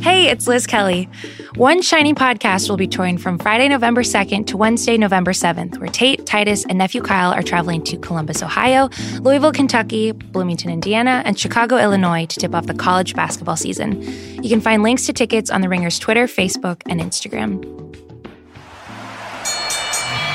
Hey, it's Liz Kelly. One Shining podcast will be touring from Friday, November 2nd to Wednesday, November 7th, where Tate, Titus, and nephew Kyle are traveling to Columbus, Ohio, Louisville, Kentucky, Bloomington, Indiana, and Chicago, Illinois to tip off the college basketball season. You can find links to tickets on The Ringer's Twitter, Facebook, and Instagram.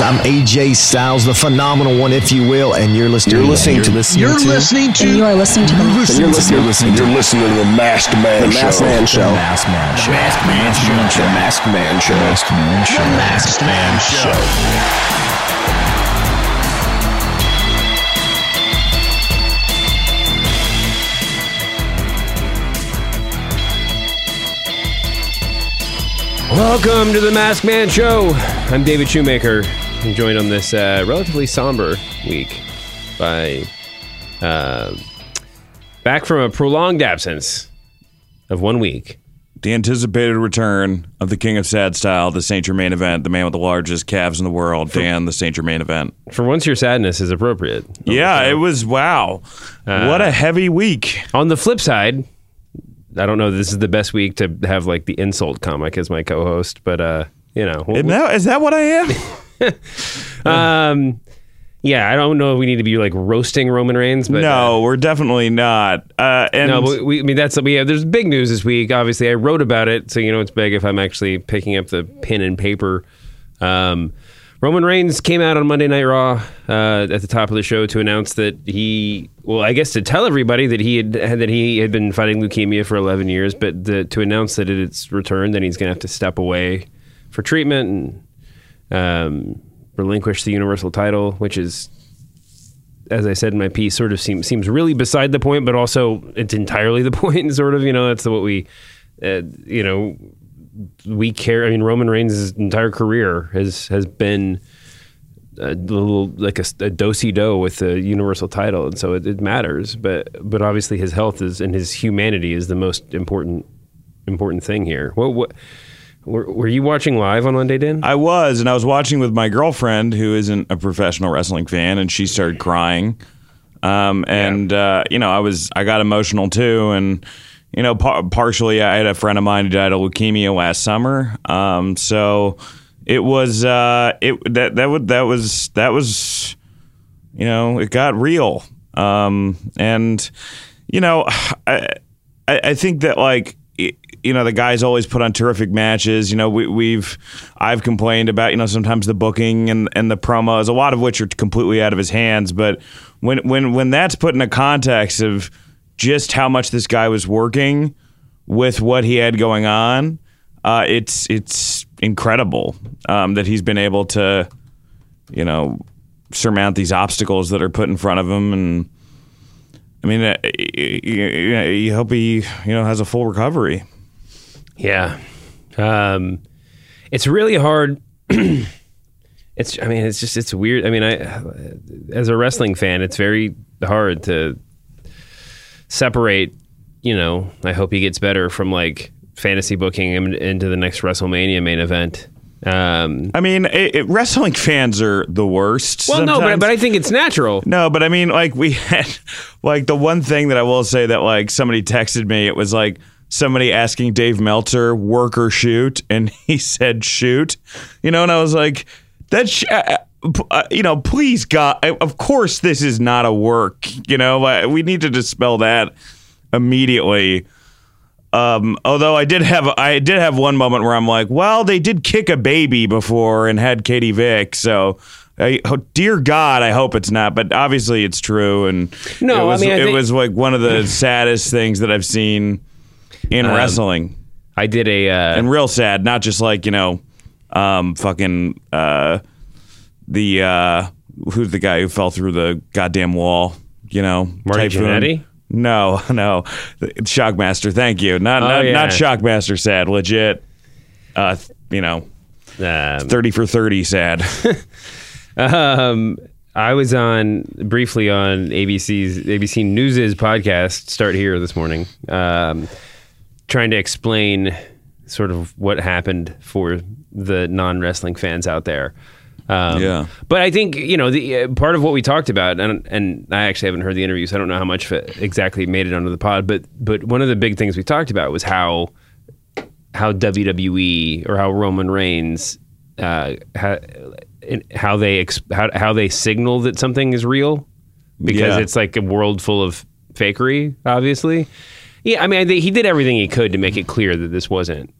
I'm AJ Styles, the phenomenal one, if you will, and you're listening. You're listening you're to. Listening you're to, listening to. And you are listening to. You're listening, you're listening, you're listening, to, you're listening to the Masked Man the Show. Masked Man Show. The Masked Man Show. The Masked Man Show. The Masked Man Show. The Masked Man Show. The Masked Man Show. Welcome to the Masked Man Show. I'm David Shoemaker. I'm joined on this uh, relatively somber week by uh, back from a prolonged absence of one week. The anticipated return of the King of Sad Style, the Saint Germain event, the man with the largest calves in the world, Dan, the Saint Germain event. For once, your sadness is appropriate. Yeah, it was wow. Uh, what a heavy week. On the flip side, I don't know. This is the best week to have like the insult comic as my co-host, but uh, you know, Is that, is that what I am? um, yeah, I don't know if we need to be like roasting Roman Reigns, but no, we're definitely not. Uh, and no, but we, I mean that's we have. There's big news this week. Obviously, I wrote about it, so you know it's big if I'm actually picking up the pen and paper. Um, Roman Reigns came out on Monday Night Raw uh, at the top of the show to announce that he, well, I guess to tell everybody that he had that he had been fighting leukemia for 11 years, but the, to announce that it's returned, then he's going to have to step away for treatment and um, relinquish the Universal title, which is, as I said in my piece, sort of seems seems really beside the point, but also it's entirely the point. Sort of, you know, that's what we, uh, you know we care. I mean, Roman Reigns' entire career has has been a little like a, a do-si do with the Universal title, and so it, it, matters. But but obviously, his health is and his humanity is the most important important thing here. What what. Were, were you watching live on Monday, Dan? I was, and I was watching with my girlfriend, who isn't a professional wrestling fan, and she started crying. Um, and yeah. uh, you know, I was, I got emotional too, and you know, par- partially I had a friend of mine who died of leukemia last summer. Um, so it was uh, it that that would that was that was you know it got real. Um, and you know, I I think that like you know the guys always put on terrific matches. You know we, we've I've complained about you know sometimes the booking and and the promos, a lot of which are completely out of his hands. But when when when that's put in a context of just how much this guy was working with what he had going on, uh, it's it's incredible um, that he's been able to, you know, surmount these obstacles that are put in front of him. And I mean, uh, you, you hope he you know has a full recovery. Yeah, um, it's really hard. it's I mean, it's just it's weird. I mean, I as a wrestling fan, it's very hard to separate, you know, I hope he gets better from like fantasy booking him into the next WrestleMania main event. Um, I mean, it, it, wrestling fans are the worst. Well, sometimes. no, but, but I think it's natural. No, but I mean, like we had, like the one thing that I will say that like somebody texted me, it was like somebody asking Dave Meltzer work or shoot, and he said shoot, you know, and I was like, that. Sh- uh, uh, you know, please, God, of course, this is not a work. You know, we need to dispel that immediately. Um, although I did have I did have one moment where I'm like, well, they did kick a baby before and had Katie Vick, so I, oh, dear God, I hope it's not, but obviously it's true. And no, it was, I mean, I it think, was like one of the saddest things that I've seen in um, wrestling. I did a uh, and real sad, not just like you know, um, fucking uh, the uh, who's the guy who fell through the goddamn wall? You know, Marty typhoon. Jannetty? No, no, Shockmaster. Thank you. Not Oh, not, yeah. not Shockmaster. Sad, legit. Uh, you know, Um, 30 for 30 sad. Um, I was on briefly on ABC's ABC News's podcast. Start here this morning, um, trying to explain sort of what happened for the non wrestling fans out there. Um, Yeah. but I think you know the uh, part of what we talked about, and and I actually haven't heard the interview, so I don't know how much of it exactly made it onto the pod. But but one of the big things we talked about was how how WWE or how Roman Reigns uh, in- how they how, how they signal that something is real because Yeah. it's like a world full of fakery, obviously. Yeah, I mean, he did everything he could to make it clear that this wasn't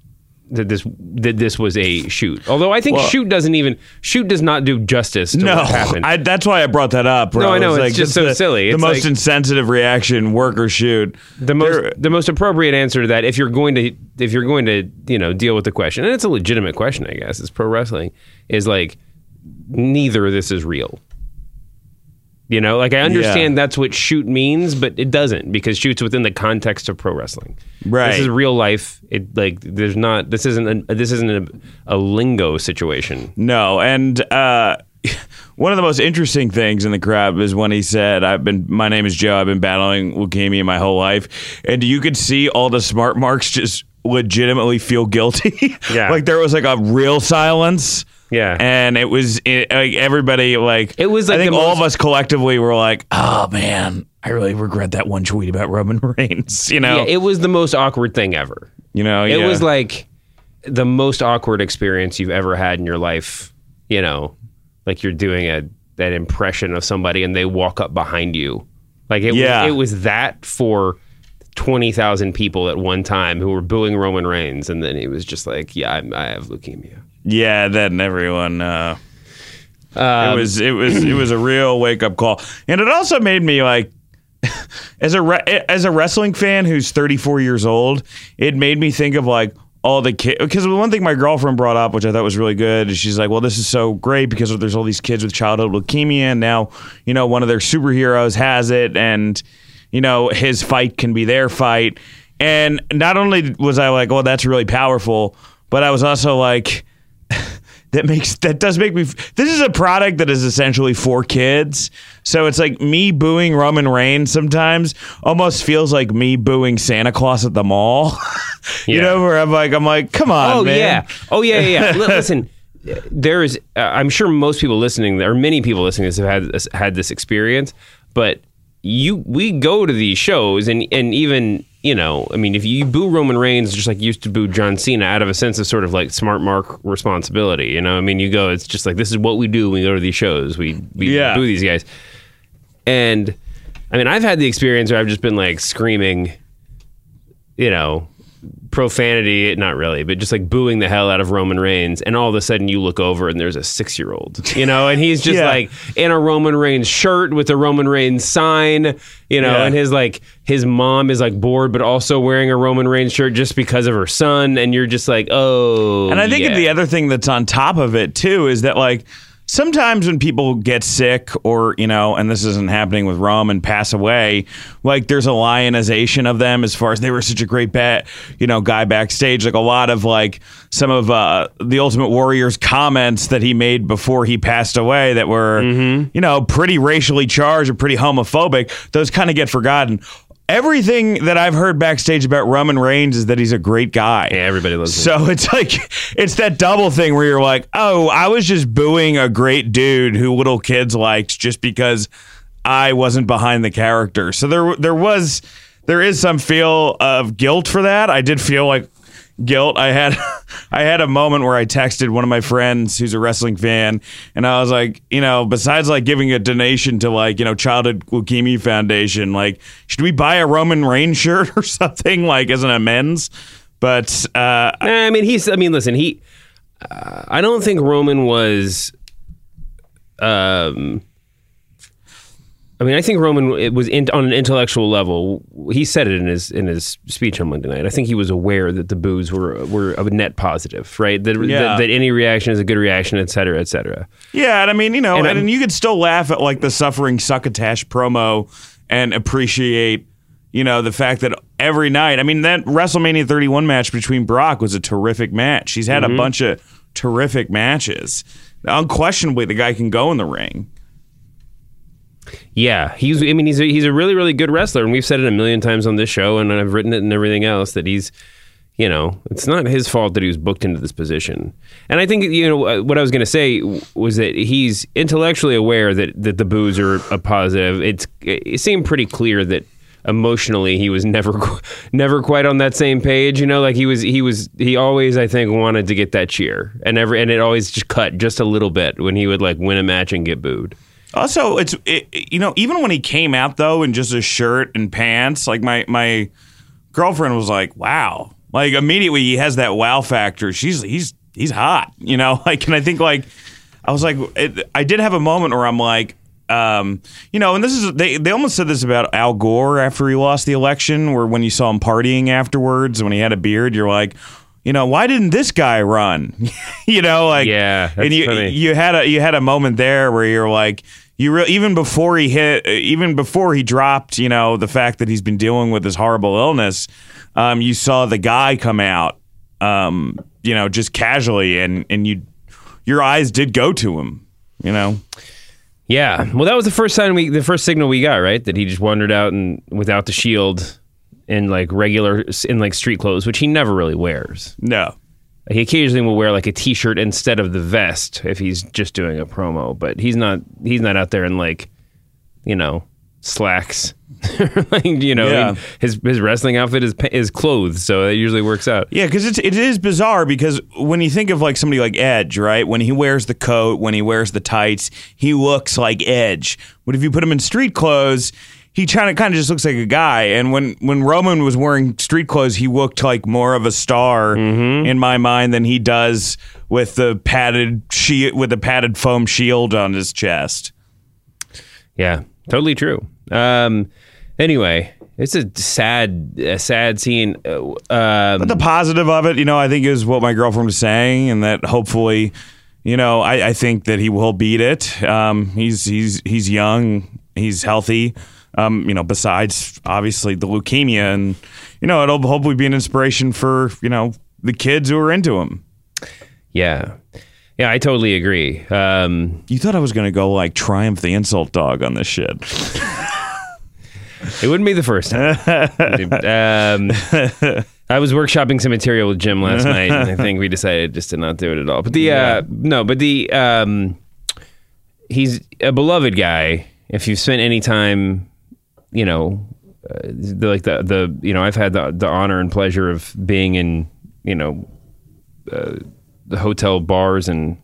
that this that this was a shoot. Although I think Well- shoot doesn't even shoot does not do justice to No, what happened. I, that's why I brought that up. where No, I know, it's like, just so the, silly. The most like- insensitive reaction, work or shoot. the most the most appropriate answer to that if you're going to if you're going to you know deal with the question and it's a legitimate question I guess it's pro wrestling is like neither of this is real. You know, like I understand Yeah. that's what shoot means, but it doesn't because shoot's within the context of pro wrestling. Right. This is real life. It like there's not this isn't a, this isn't a, a lingo situation. No, and uh, one of the most interesting things in the crowd is when he said, "I've been. My name is Joe. I've been battling leukemia my whole life," and you could see all the smart marks just legitimately feel guilty. Yeah. like there was like a real silence. Yeah. and it was it, like everybody like It was like I think all most- of us collectively were like, "Oh man, I really regret that one tweet about Roman Reigns." You know, Yeah, it was the most awkward thing ever. you know, It yeah. was like the most awkward experience you've ever had in your life. You know, like you're doing a that impression of somebody and they walk up behind you. Like it Yeah. was it was that for twenty thousand people at one time who were booing Roman Reigns, and then he was just like, "Yeah, I'm, I have leukemia." Yeah, then everyone. Uh, Um, it was it was it was a real wake up call, and it also made me like, as a re- as a wrestling fan who's 34 years old, it made me think of like all the kids. Because one thing my girlfriend brought up, which I thought was really good, is she's like, "Well, this is so great because there's all these kids with childhood leukemia, and now you know one of their superheroes has it, and you know his fight can be their fight." And not only was I like, "Oh, that's really powerful," but I was also like that makes that does make me this is a product that is essentially for kids so it's like me booing roman reigns sometimes almost feels like me booing santa claus at the mall you Yeah. know where i'm like i'm like come on oh man yeah, oh yeah, yeah. yeah. Listen, there is. Uh, I'm sure most people listening, or many people listening to this, have had this, had this experience. But you, we go to these shows, and and even you know, I mean, if you boo Roman Reigns just like you used to boo John Cena out of a sense of sort of like smart mark responsibility, you know, I mean, you go, it's just like this is what we do when we go to these shows. We we Yeah. boo these guys, and I mean, I've had the experience where I've just been like screaming, you know, profanity, not really, but just like booing the hell out of Roman Reigns. And all of a sudden you look over and there's a six year old, you know, and he's just Yeah. like in a Roman Reigns shirt with a Roman Reigns sign, you know, Yeah. and his like, his mom is like bored, but also wearing a Roman Reigns shirt just because of her son. And you're just like, oh. And I think yeah. the other thing that's on top of it too is that like sometimes when people get sick or you know, and this isn't happening with Roman pass away, like there's a lionization of them as far as they were such a great bet, you know, guy backstage. Like a lot of like some of uh, the Ultimate Warrior's comments that he made before he passed away that were you know pretty racially charged or pretty homophobic. Those kind of get forgotten. Everything that I've heard backstage about Roman Reigns is that he's a great guy. Yeah, everybody loves him. So it's like it's that double thing where you're like, oh, I was just booing a great dude who little kids liked just because I wasn't behind the character. So there there was there is some feel of guilt for that. I did feel like guilt. I had I had a moment where I texted one of my friends who's a wrestling fan and I was like, you know, besides like giving a donation to like, you know, Childhood Leukemia Foundation, like should we buy a Roman Reigns shirt or something like as an amends? But uh I mean, he's. I mean, listen. He. Uh, I don't think Roman was. Um. I mean, I think Roman it was in, on an intellectual level. He said it in his in his speech on Monday night. I think he was aware that the boos were were a net positive, right? That, Yeah. that, that any reaction is a good reaction, et cetera, et cetera. Yeah, and I mean, you know, And and, I'm- you could still laugh at like the suffering succotash promo and appreciate, you know, the fact that every night, I mean, that WrestleMania 31 match between Brock was a terrific match. He's had a mm-hmm. bunch of terrific matches. Unquestionably, the guy can go in the ring. Yeah, he's. I mean, he's a, he's a really really good wrestler, and we've said it a million times on this show, and I've written it and everything else that he's. You know, it's not his fault that he was booked into this position. And I think you know uh, what I was going to say was that he's intellectually aware that that the boos are a positive. It's it seemed pretty clear that emotionally he was never never quite on that same page you know like he was he was he always i think wanted to get that cheer and every and it always just cut just a little bit when he would like win a match and get booed Also, it's it, you know even when he came out though in just a shirt and pants, like my my girlfriend was like, "Wow!" Like immediately he has that wow factor. She's he's he's hot, you know. Like, and I think like I was like, it, I did have a moment where I'm like, um, you know, and this is they they almost said this about Al Gore after he lost the election, where when you saw him partying afterwards when he had a beard, you're like. You know why didn't this guy run? you know, like Yeah, and you funny. you had a you had a moment there where you're like you re- even before he hit even before he dropped you know the fact that he's been dealing with this horrible illness um, you saw the guy come out um, you know just casually and and you your eyes did go to him you know Yeah. Well, that was the first time we, the first signal we got, right? That he just wandered out and without the shield in like regular, in like street clothes, which he never really wears. no He occasionally will wear like a t-shirt instead of the vest if he's just doing a promo, but he's not, he's not out there in like, you know, slacks. like, you know, Yeah. his, his wrestling outfit is, is clothes. So that usually works out. Yeah, because it's it is bizarre because when you think of like somebody like Edge, right? When he wears the coat, when he wears the tights, he looks like Edge. But if you put him in street clothes, he kind of kind of just looks like a guy. And when when Roman was wearing street clothes, he looked like more of a star in my mind than he does with the padded shield with the padded foam shield on his chest. Yeah, totally true. Um, anyway, it's a sad, a sad scene. Uh, um, But the positive of it, you know, I think is what my girlfriend was saying, and that hopefully, you know, I, I think that he will beat it. Um, he's he's he's young, he's healthy. Um, you know, besides obviously the leukemia, and you know, it'll hopefully be an inspiration for you know the kids who are into him. Yeah. Yeah, I totally agree. Um, You thought I was going to go like Triumph the Insult Dog on this shit. it wouldn't be the first time. um, I was workshopping some material with Jim last night, and I think we decided just to not do it at all. But the uh, no, but the um, he's a beloved guy. If you've spent any time, you know, uh, the, like the the you know, I've had the the honor and pleasure of being in you know uh, the hotel bars and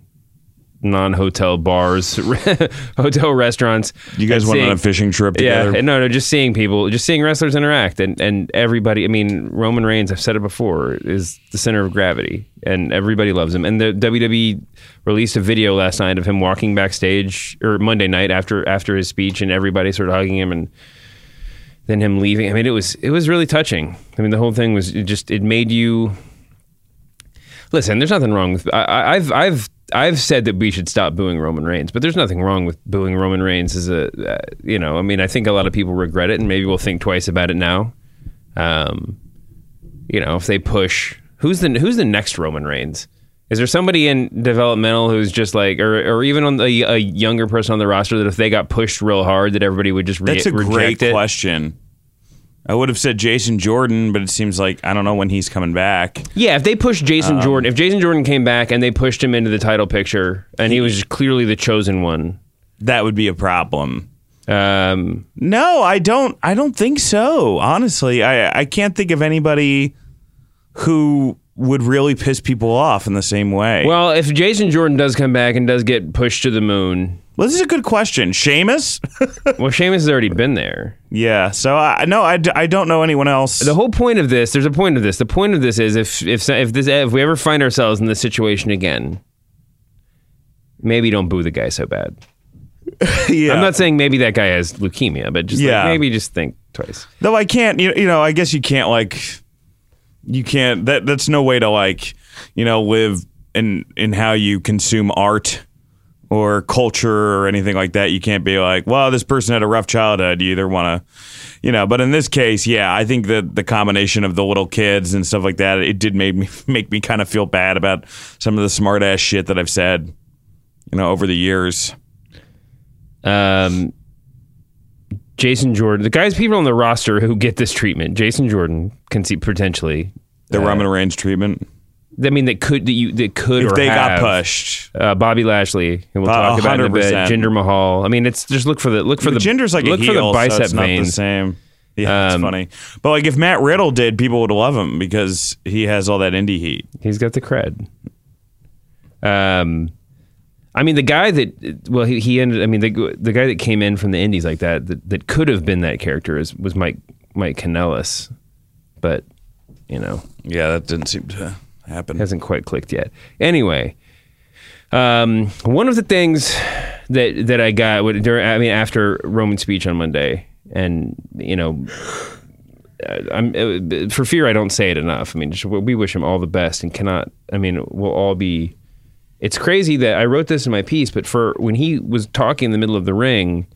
non-hotel bars, hotel restaurants. You guys went on a fishing trip yeah, together? and no, no, just seeing people, just seeing wrestlers interact, and and everybody. I mean, Roman Reigns. I've said it before, is the center of gravity, and everybody loves him. And the WWE released a video last night of him walking backstage, or Monday night after after his speech, and everybody sort of hugging him, and then him leaving. I mean, it was it was really touching. I mean, the whole thing was it just it made you listen. There's nothing wrong with I, I've I've I've said that we should stop booing Roman Reigns, but there's nothing wrong with booing Roman Reigns as a uh, you know. I mean, I think a lot of people regret it, and maybe we'll think twice about it now. Um, you know, if they push who's the who's the next Roman Reigns? Is there somebody in developmental who's just like, or, or even on the, a younger person on the roster that if they got pushed real hard, that everybody would just re- That's a reject great it? question. I would have said Jason Jordan, but it seems like I don't know when he's coming back. Yeah, if they pushed Jason Um, Jordan, if Jason Jordan came back and they pushed him into the title picture, and he was just clearly the chosen one, that would be a problem. Um, No, I don't. I don't think so. Honestly, I I can't think of anybody who would really piss people off in the same way. well, if Jason Jordan does come back and does get pushed to the moon, well, this is a good question. Sheamus? well, Sheamus has already been there. yeah. So I no, I, I don't know anyone else. The whole point of this, there's a point of this. The point of this is if if if this if we ever find ourselves in this situation again, maybe don't boo the guy so bad. yeah. I'm not saying maybe that guy has leukemia, but just like, Yeah. maybe just think twice. Though I can't, you, you know, I guess you can't like, you can't. That that's no way to like, you know, live in in how you consume art or culture or anything like that. You can't be like, well, this person had a rough childhood. You either want to, you know. But in this case, yeah, I think that the combination of the little kids and stuff like that, it did make me make me kind of feel bad about some of the smart ass shit that I've said, you know, over the years. Um, Jason Jordan, the guys, people on the roster who get this treatment, Jason Jordan can see potentially the uh, Roman Reigns treatment. I mean, that could that you that could if they have, got pushed. Uh, Bobby Lashley, and we'll talk about it in a bit. Jinder Mahal. I mean, it's just look for the look for the Jinder's like look a for the bicep so it's not veins. the same. Yeah, it's Um, funny. But like if Matt Riddle did, people would love him because he has all that indie heat. He's got the cred. Um, I mean, the guy that well, he, he ended. I mean, the the guy that came in from the Indies like that that, that could have been that character is was Mike Mike Kanellis, but you know, Yeah, that didn't seem to happen. hasn't quite clicked yet. Anyway, um, one of the things that that I got during, I mean, after Roman speech on Monday, and you know, I'm uh, for fear I don't say it enough. I mean, just, we wish him all the best, and cannot. I mean, we'll all be. It's crazy that I wrote this in my piece, but for when he was talking in the middle of the ring,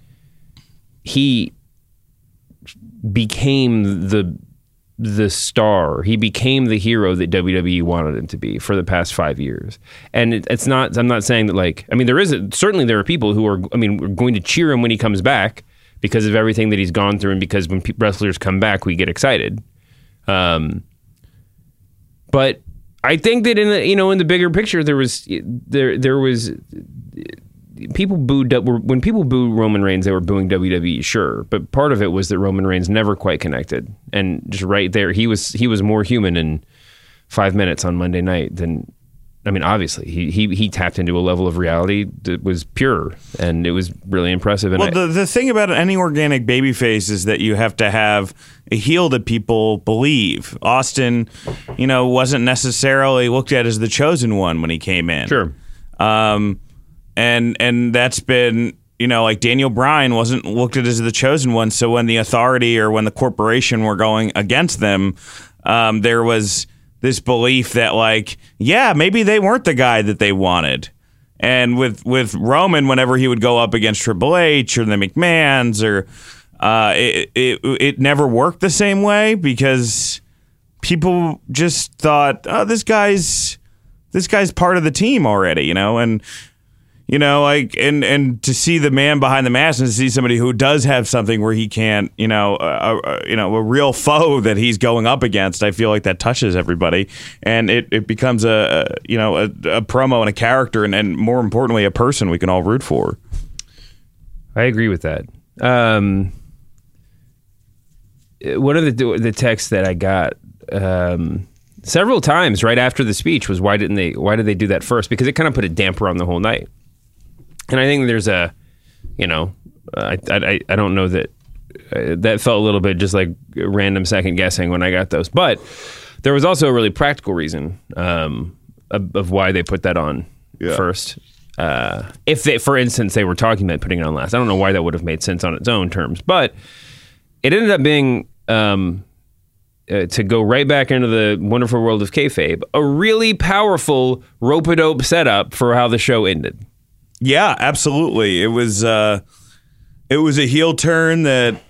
he became the the star. He became the hero that WWE wanted him to be for the past five years. And it, it's not. I'm not saying that like. I mean, there is a, certainly there are people who are. I mean, we're going to cheer him when he comes back because of everything that he's gone through, and because when pe- wrestlers come back, we get excited. Um, but I think that in the you know in the bigger picture, there was there there was people booed when people booed Roman Reigns, they were booing WWE, sure, but part of it was that Roman Reigns never quite connected, and just right there, he was he was more human in five minutes on Monday night than. I mean, obviously, he, he he tapped into a level of reality that was pure, and it was really impressive. And Well, I- the the thing about any organic baby babyface is that you have to have a heel that people believe. Austin, you know, wasn't necessarily looked at as the chosen one when he came in. Sure. Um, and and that's been you know like Daniel Bryan wasn't looked at as the chosen one. So when the authority or when the corporation were going against them, um, there was this belief that like yeah maybe they weren't the guy that they wanted. And with with Roman, whenever he would go up against Triple H or the McMahons, or uh, it, it it never worked the same way because people just thought, oh, this guy's this guy's part of the team already, you know, and you know, like and and to see the man behind the mask and to see somebody who does have something where he can't, you know, uh, uh, you know, a real foe that he's going up against, I feel like that touches everybody, and it, it becomes a, a you know a, a promo and a character, and, and more importantly, a person we can all root for. I agree with that. Um, one of the the texts that I got um, several times right after the speech was why didn't they why did they do that first? Because it kind of put a damper on the whole night. And I think there's a, you know, I I, I don't know that uh, that felt a little bit just like random second guessing when I got those, but there was also a really practical reason um, of, of why they put that on first. Uh, if they, for instance, they were talking about putting it on last, I don't know why that would have made sense on its own terms, but it ended up being um, uh, to go right back into the wonderful world of kayfabe, a really powerful rope a dope setup for how the show ended. Yeah, absolutely. It was uh it was a heel turn that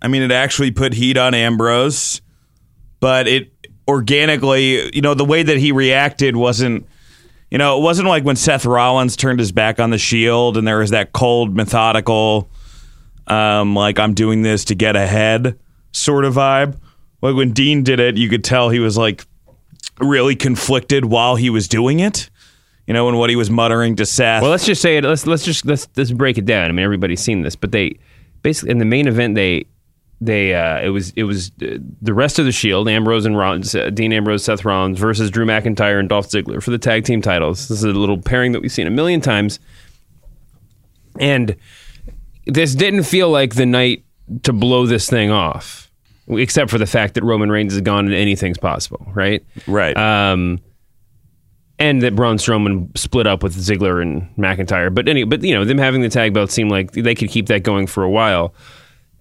I mean it actually put heat on Ambrose, but it organically, you know, the way that he reacted wasn't you know, it wasn't like when Seth Rollins turned his back on the Shield and there was that cold, methodical, um, like I'm doing this to get ahead sort of vibe. Like when Dean did it, you could tell he was like really conflicted while he was doing it. You know, and what he was muttering to Seth. Well, let's just say it. Let's let's just let's let's break it down. I mean, everybody's seen this, but they basically in the main event they they uh, it was it was uh, the rest of the Shield, Ambrose and Rollins, uh, Dean Ambrose, Seth Rollins versus Drew McIntyre and Dolph Ziggler for the tag team titles. This is a little pairing that we've seen a million times, and this didn't feel like the night to blow this thing off, except for the fact that Roman Reigns is gone and anything's possible, right? Right. Um, and that Braun Strowman split up with Ziggler and McIntyre. But anyway, but you know, them having the tag belt seemed like they could keep that going for a while.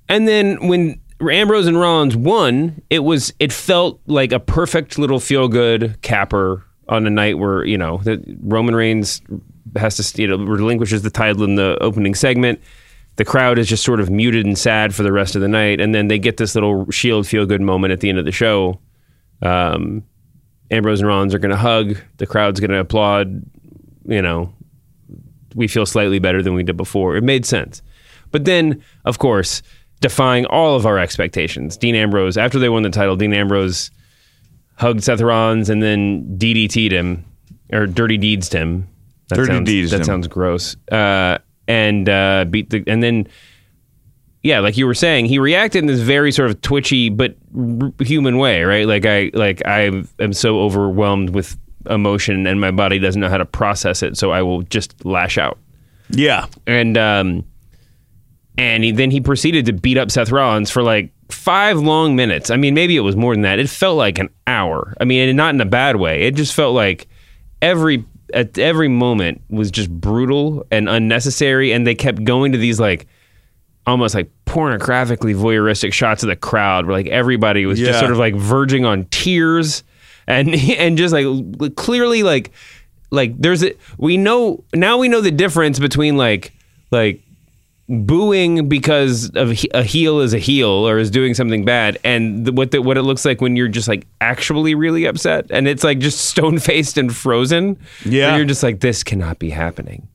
And then when Ambrose and Rollins won, it was it felt like a perfect little feel good capper on a night where you know that Roman Reigns has to you know relinquishes the title in the opening segment. The crowd is just sort of muted and sad for the rest of the night, and then they get this little Shield feel good moment at the end of the show. Um, Ambrose and Rollins are going to hug. The crowd's going to applaud. You know, we feel slightly better than we did before. It made sense. But then, of course, defying all of our expectations, Dean Ambrose, after they won the title, Dean Ambrose hugged Seth Rollins and then DDT'd him, or Dirty Deeds him. That Dirty sounds, Deeds That him. sounds gross. Uh, and uh, beat the, and then, yeah, like you were saying, he reacted in this very sort of twitchy but r- human way, right? Like I, like I am so overwhelmed with emotion and my body doesn't know how to process it, so I will just lash out Yeah. and um, and he, then he proceeded to beat up Seth Rollins for like five long minutes. I mean, maybe it was more than that. It felt like an hour. I mean, and not in a bad way. It just felt like every at every moment was just brutal and unnecessary, and they kept going to these like almost like pornographically voyeuristic shots of the crowd where like everybody was Yeah. just sort of like verging on tears and and just like clearly like like there's a we know now we know the difference between like like booing because of a heel is a heel or is doing something bad and the, what the, what it looks like when you're just like actually really upset and it's like just stone faced and frozen Yeah. Where you're just like this cannot be happening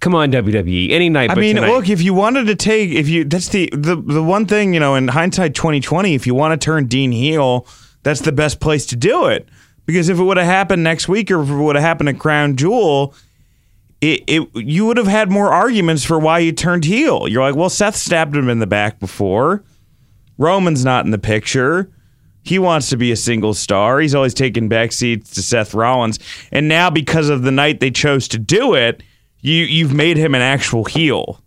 come on WWE any night I mean, tonight. look, if you wanted to take, if you, that's the, the, the one thing, you know, in hindsight 2020, if you want to turn Dean heel, that's the best place to do it. Because if it would have happened next week or if it would have happened at Crown Jewel, it, it you would have had more arguments for why you turned heel. You're like, well, Seth stabbed him in the back before. Roman's not in the picture. He wants to be a single star. He's always taking back seats to Seth Rollins. And now because of the night they chose to do it, you you've made him an actual heel.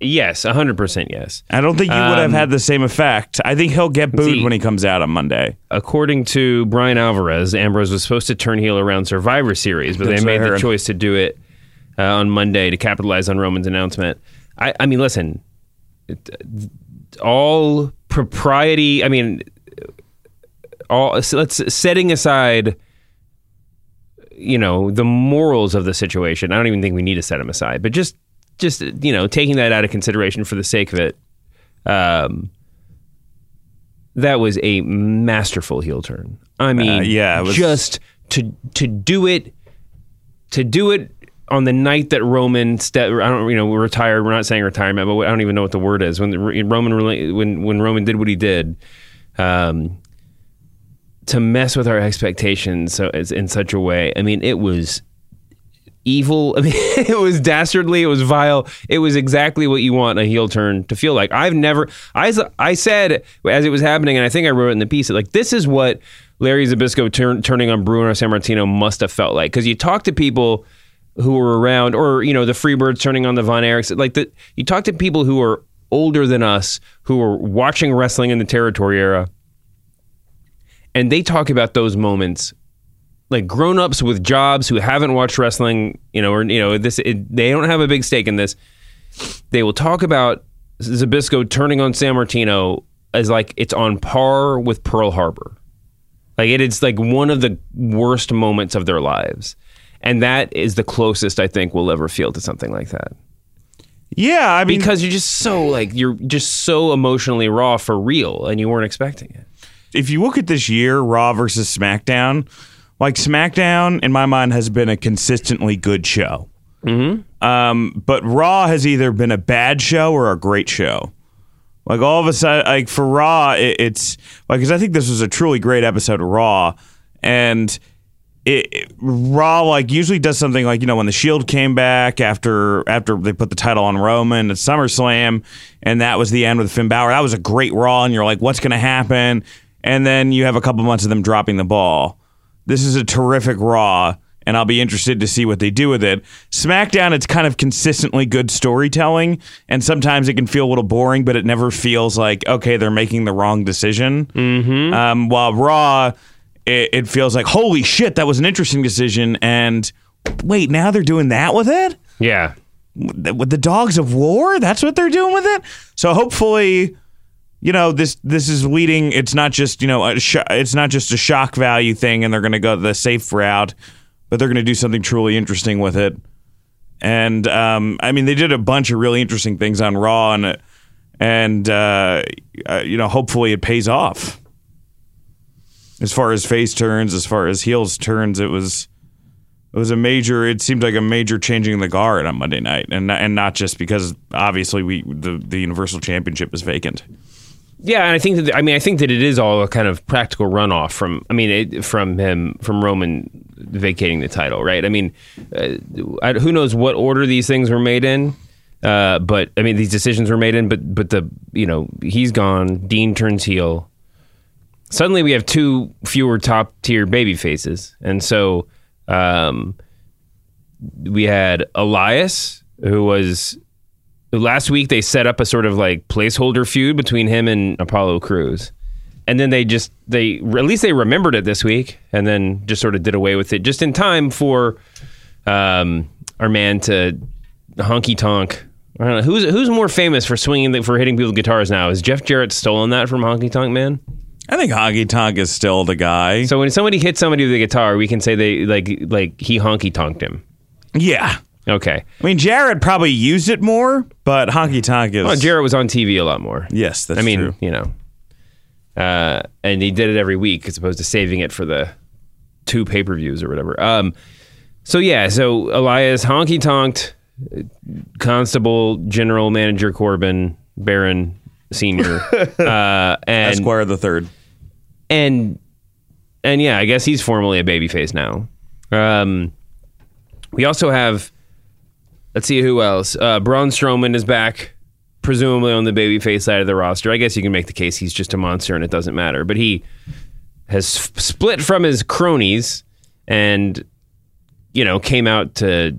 yes 100% yes I don't think you would have Um, had the same effect. I think he'll get booed when he comes out on Monday. according to Bryan Alvarez, Ambrose was supposed to turn heel around Survivor Series, but That's they made the choice to do it uh, on Monday to capitalize on Roman's announcement. I, I mean, listen, it, all propriety. I mean, all let's setting aside. You know the morals of the situation. I don't even think we need to set them aside, but just, just you know, taking that out of consideration for the sake of it. Um, that was a masterful heel turn. I mean, Uh, yeah, was- just to to do it to do it on the night that Roman ste- I don't you know retired. We're not saying retirement, but I don't even know what the word is when the, Roman when when Roman did what he did. Um, to mess with our expectations so in such a way. I mean, it was evil. I mean, it was dastardly. It was vile. It was exactly what you want a heel turn to feel like. I've never. I I said as it was happening, and I think I wrote it in the piece. Like this is what Larry Zbyszko turn, turning on Bruno Sammartino must have felt like because you talk to people who were around, or you know, the Freebirds turning on the Von Erichs. Like the you talk to people who are older than us who were watching wrestling in the territory era and they talk about those moments like grown-ups with jobs who haven't watched wrestling you know or you know this it, they don't have a big stake in this. They will talk about Zbyszko turning on Sammartino as like it's on par with Pearl Harbor. Like it is like one of the worst moments of their lives. And that is the closest I think we'll ever feel to something like that. Yeah, I mean, because you're just so like you're just so emotionally raw for real and you weren't expecting it if you look at this year, Raw versus SmackDown, like SmackDown in my mind has been a consistently good show. Mm-hmm. Um, but Raw has either been a bad show or a great show. Like all of a sudden, like for Raw, it, it's like because I think this was a truly great episode of Raw, and it, it- Raw like usually does something like you know when the Shield came back after after they put the title on Roman at SummerSlam, and that was the end with Finn Balor. That was a great Raw, and you're like, what's going to happen? And then you have a couple months of them dropping the ball. This is a terrific Raw, and I'll be interested to see what they do with it. SmackDown, it's kind of consistently good storytelling, and sometimes it can feel a little boring, but it never feels like okay, they're making the wrong decision. Mm-hmm. Um, while Raw, it, it feels like holy shit, that was an interesting decision, and wait, now they're doing that with it yeah with the dogs of war that's what they're doing with it so hopefully you know this this is leading it's not just you know a sh- it's not just a shock value thing and they're going to go the safe route but they're going to do something truly interesting with it and um, I mean they did a bunch of really interesting things on Raw, and and uh, uh, you know hopefully it pays off. As far as face turns, as far as heels turns, it was it was a major. It seemed like a major changing the guard on Monday night, and and not just because obviously we the the Universal Championship is vacant. Yeah, and I think that I mean I think that it is all a kind of practical runoff from I mean it, from him from Roman vacating the title, right? I mean, uh, I, who knows what order these things were made in, uh, but I mean these decisions were made in, but but the you know he's gone, Dean turns heel. Suddenly we have two fewer top tier baby faces, and so um, we had Elias, who was last week they set up a sort of like placeholder feud between him and Apollo Crews. And then they just they at least they remembered it this week and then just sort of did away with it just in time for um, our man to honky tonk. I don't know who's who's more famous for swinging the, for hitting people with guitars now. Is Jeff Jarrett stolen that from Honky Tonk Man? I think Honky Tonk is still the guy. So when somebody hits somebody with a guitar, we can say they like like he honky tonked him. Yeah. Okay. I mean, Jarrett probably used it more, but Honky Tonk is. Well, Jarrett was on TV a lot more. Yes, that's I mean, true. you know, uh, and he did it every week as opposed to saving it for the two pay per views or whatever. Um, so yeah, so Elias honky tonked Constable General Manager Corbin Baron Senior uh, and Esquire the third. and and yeah, I guess he's formally a babyface now. Um, we also have, let's see who else. Uh, Braun Strowman is back, presumably on the babyface side of the roster. I guess you can make the case he's just a monster and it doesn't matter. But he has f- split from his cronies and, you know, came out to,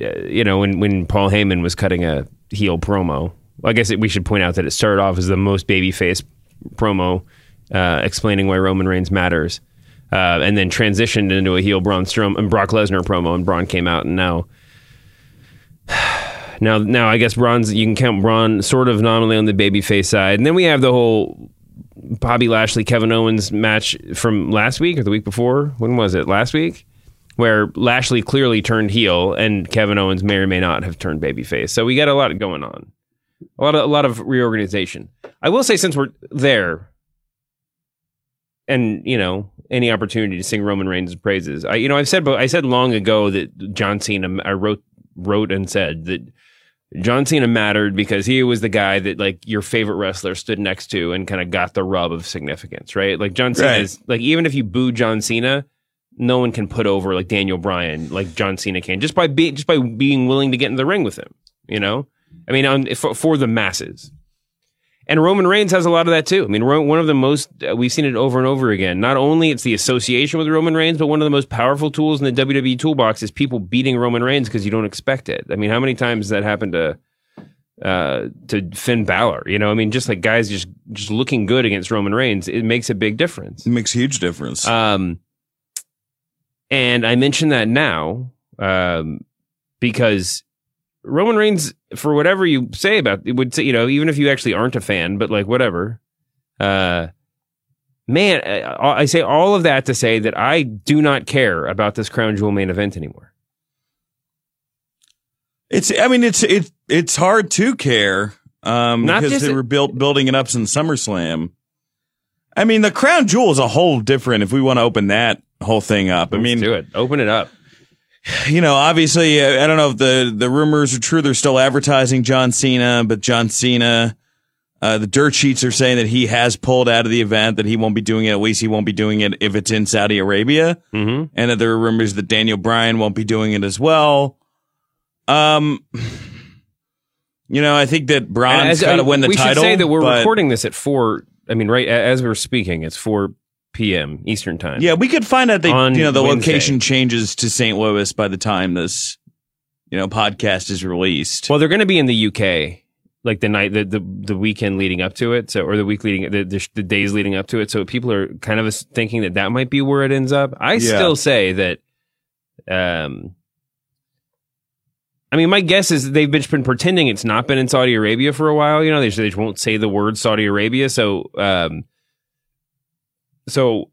uh, you know, when when Paul Heyman was cutting a heel promo. Well, I guess it, we should point out that it started off as the most babyface promo uh, explaining why Roman Reigns matters, uh, and then transitioned into a heel Braun Strowman Brock Lesnar promo, and Braun came out, and now, now, now I guess Braun's you can count Braun sort of nominally on the babyface side, and then we have the whole Bobby Lashley Kevin Owens match from last week or the week before. When was it? Last week. Where Lashley clearly turned heel and Kevin Owens may or may not have turned babyface. So we got a lot going on. A lot of a lot of reorganization. I will say since we're there, and you know any opportunity to sing Roman Reigns' praises, I you know I've said but I said long ago that John Cena I wrote wrote and said that John Cena mattered because he was the guy that like your favorite wrestler stood next to and kind of got the rub of significance, right? Like John Cena Right. is like even if you boo John Cena, no one can put over like Daniel Bryan like John Cena can just by be, just by being willing to get in the ring with him, you know? I mean, on, for, for the masses. And Roman Reigns has a lot of that too. I mean, one of the most uh, we've seen it over and over again. Not only it's the association with Roman Reigns, but one of the most powerful tools in the WWE toolbox is people beating Roman Reigns because you don't expect it. I mean, how many times has that happened to uh, to Finn Balor? You know, I mean, just like guys just just looking good against Roman Reigns, it makes a big difference. It makes a huge difference. Um, and I mention that now um, because Roman Reigns, for whatever you say about it, would say, you know, even if you actually aren't a fan, but like whatever, uh, man, I, I say all of that to say that I do not care about this crown jewel main event anymore. It's. I mean, it's it. It's hard to care um, Not because they were built building it up since SummerSlam. I mean, the crown jewel is a whole different. If we want to open that whole thing up, I mean, do it. Open it up. You know, obviously, uh, I don't know if the the rumors are true. They're still advertising John Cena, but John Cena, uh, the dirt sheets are saying that he has pulled out of the event. That he won't be doing it. At least he won't be doing it if it's in Saudi Arabia. Mm-hmm. And that there are rumors that Daniel Bryan won't be doing it as well. Um, you know, I think that Braun's got to win the we title. should say that we're recording this at four. I mean, right as we're speaking, it's four p.m. Eastern time. Yeah, we could find out On you know, the Wednesday. location changes to St. Louis by the time this, you know, podcast is released. Well, they're going to be in the UK, like the night, the, the the weekend leading up to it, so or the week leading, the, the, the days leading up to it. So people are kind of thinking that that might be where it ends up. I Yeah. still say that. Um, I mean, my guess is they've been, been pretending it's not been in Saudi Arabia for a while. You know, they, they just won't say the word Saudi Arabia. So, um, so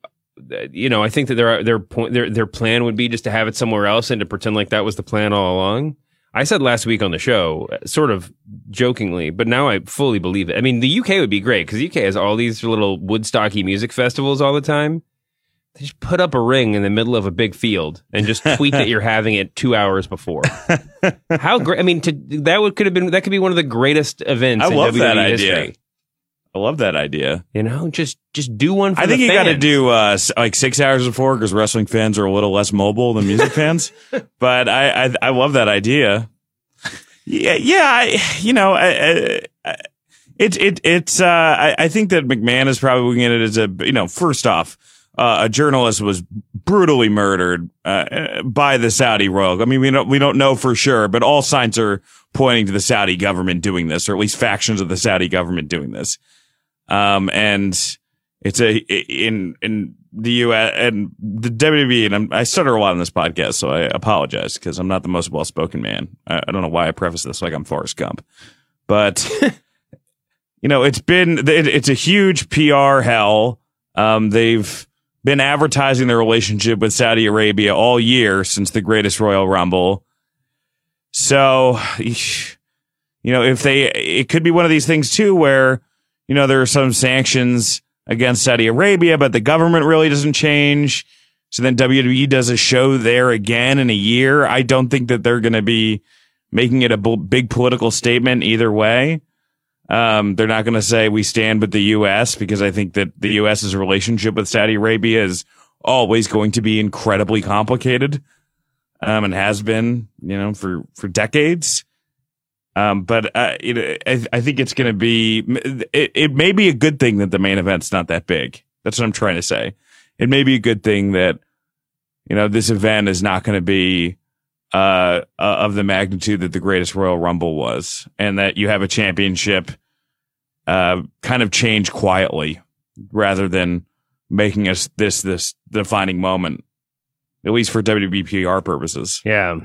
uh, you know, I think that their their point their their plan would be just to have it somewhere else and to pretend like that was the plan all along. I said last week on the show, sort of jokingly, but now I fully believe it. I mean, the UK would be great because the UK has all these little Woodstocky music festivals all the time. They just put up a ring in the middle of a big field and just tweet that you're having it two hours before. How great! I mean, to, that would could have been that could be one of the greatest events. I in love WWE that idea. history. I love that idea. You know, just just do one. For I think you got to do uh, like six hours before because wrestling fans are a little less mobile than music fans. But I, I I love that idea. Yeah, yeah. I, you know, I, I, it it it's. Uh, I, I think that McMahon is probably looking at it as a you know first off. Uh, a journalist was brutally murdered uh, by the Saudi royal. I mean, we don't we don't know for sure, but all signs are pointing to the Saudi government doing this, or at least factions of the Saudi government doing this. Um, and it's a in in the U.S. and the WWE, and I'm, I stutter a lot on this podcast, so I apologize because I'm not the most well spoken man. I, I don't know why I preface this like I'm Forrest Gump, but you know, it's been it, it's a huge PR hell. Um, they've been advertising their relationship with Saudi Arabia all year since the Greatest Royal Rumble. So, you know, if they, it could be one of these things too, where you know there are some sanctions against Saudi Arabia, but the government really doesn't change. So then WWE does a show there again in a year. I don't think that they're going to be making it a big political statement either way. Um, they're not going to say we stand with the U.S. because I think that the U.S.'s relationship with Saudi Arabia is always going to be incredibly complicated, um, and has been, you know, for for decades. Um, but uh, you know, I, I think it's going to be. It, it may be a good thing that the main event's not that big. That's what I'm trying to say. It may be a good thing that you know this event is not going to be uh, uh, of the magnitude that the greatest Royal Rumble was, and that you have a championship uh, kind of change quietly rather than making us this this defining moment, at least for WWE PR purposes. Yeah.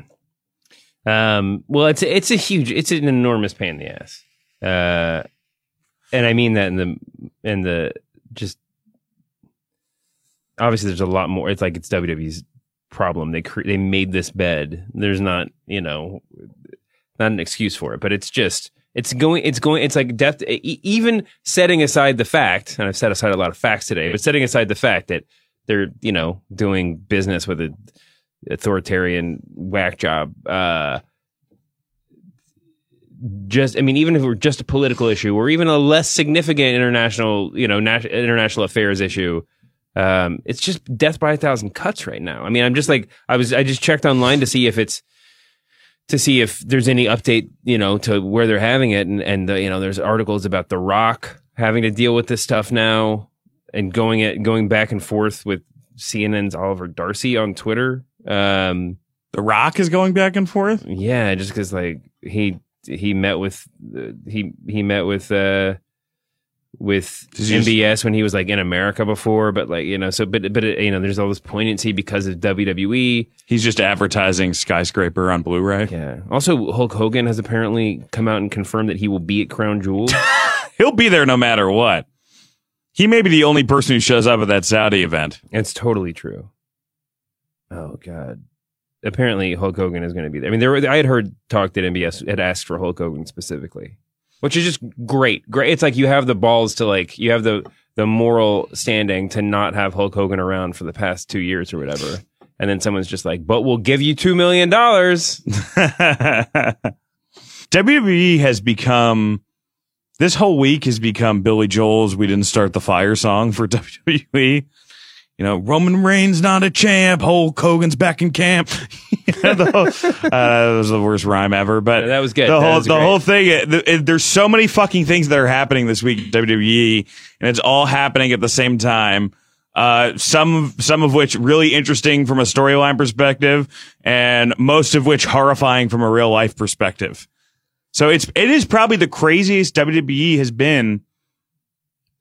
Um, well, it's it's a huge, it's an enormous pain in the ass, uh, and I mean that in the in the just obviously there's a lot more. It's like it's WWE's problem. They cre- they made this bed. There's not you know not an excuse for it, but it's just it's going it's going it's like death. Even setting aside the fact, and I've set aside a lot of facts today, but setting aside the fact that they're you know doing business with a authoritarian whack job. Uh, just, I mean, even if it were just a political issue or even a less significant international, you know, nat- international affairs issue, um, it's just death by a thousand cuts right now. I mean, I'm just like, I was, I just checked online to see if it's, to see if there's any update, you know, to where they're having it. And, and, the, you know, there's articles about The Rock having to deal with this stuff now and going it, going back and forth with CNN's Oliver Darcy on Twitter. Um, The Rock is going back and forth. yeah, just because like he he met with uh, he he met with uh with just- MBS when he was like in America before, but like you know, so but but you know, there's all this poignancy because of WWE. He's just advertising skyscraper on Blu-ray. Yeah. Also, Hulk Hogan has apparently come out and confirmed that he will be at Crown Jewel. He'll be there no matter what. He may be the only person who shows up at that Saudi event. it's totally true. Oh God. Apparently, Hulk Hogan is going to be there. I mean, there were, I had heard talk that MBS had asked for Hulk Hogan specifically, which is just great. Great. It's like you have the balls to like you have the the moral standing to not have Hulk Hogan around for the past two years or whatever, and then someone's just like, "But we'll give you two million dollars." WWE has become this whole week has become Billy Joel's "We Didn't Start the Fire" song for WWE. You know, Roman Reigns not a champ. Hulk Hogan's back in camp. You know, the whole- uh, that was the worst rhyme ever, but that was good. The whole the great. whole thing. it- it- there's so many fucking things that are happening this week WWE, and it's all happening at the same time. Uh, some some of which really interesting from a storyline perspective, and most of which horrifying from a real life perspective. So it's it is probably the craziest WWE has been,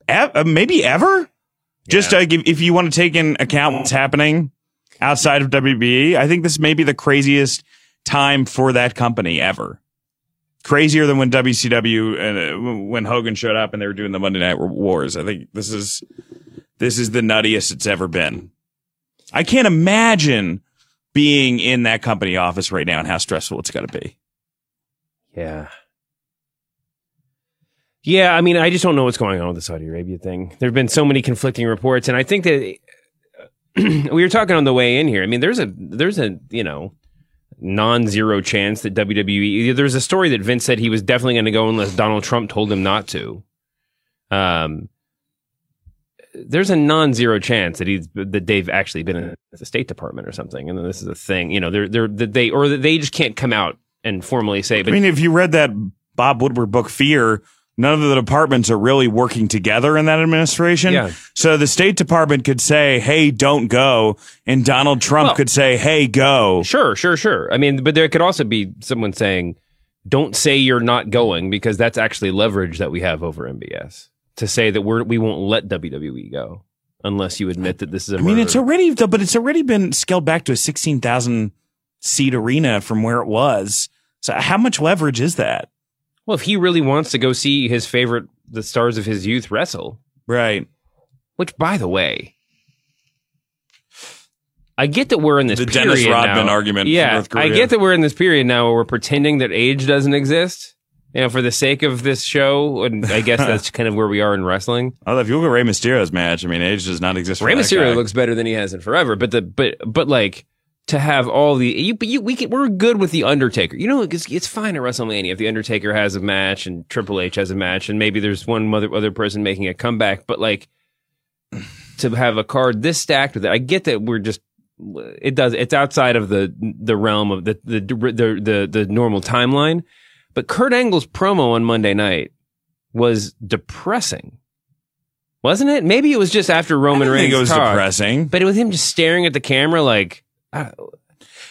ev- uh, maybe ever. Just like if, if you want to take in account what's happening outside of WWE, I think this may be the craziest time for that company ever. Crazier than when WCW and uh, when Hogan showed up and they were doing the Monday Night Wars. I think this is this is the nuttiest it's ever been. I can't imagine being in that company office right now and how stressful it's got to be. Yeah. Yeah, I mean, I just don't know what's going on with the Saudi Arabia thing. There have been so many conflicting reports, and I think that we were talking on the way in here. I mean, there's a there's a you know non-zero chance that WWE. There's a story that Vince said he was definitely going to go unless Donald Trump told him not to. Um, there's a non-zero chance that he's that they've actually been in the State Department or something, and then this is a thing. You know, they're they're that they or they just can't come out and formally say. But I mean, if you read that Bob Woodward book, Fear, none of the departments are really working together in that administration. Yeah. So the State Department could say, "Hey, don't go," and Donald Trump Well- could say, "Hey, go." Sure, sure, sure. I mean, but there could also be someone saying, "Don't say you're not going," because that's actually leverage that we have over MBS to say that we're we won't let WWE go unless you admit that this is a I mean, murder. it's already, but it's already been scaled back to a sixteen thousand seat arena from where it was. So how much leverage is that? Well, if he really wants to go see his favorite, the stars of his youth wrestle, Right. which, by the way. I get that we're in this The period Dennis Rodman now. argument Yeah, North I get that we're in this period now where we're pretending that age doesn't exist. You know, for the sake of this show, and I guess that's kind of where we are in wrestling. Although if you look at Rey Mysterio's match, I mean, age does not exist. For Rey Mysterio looks better than he has in forever, but the but but like to have all the you but you we can, we're good with the Undertaker. You know, it's, it's fine at WrestleMania if the Undertaker has a match and Triple H has a match, and maybe there's one other other person making a comeback. But like to have a card this stacked with it, I get that we're just it does it's outside of the the realm of the the the the, the normal timeline. But Kurt Angle's promo on Monday night was depressing. Wasn't it? Maybe it was just after Roman Reigns. it was depressing. But it was him just staring at the camera like,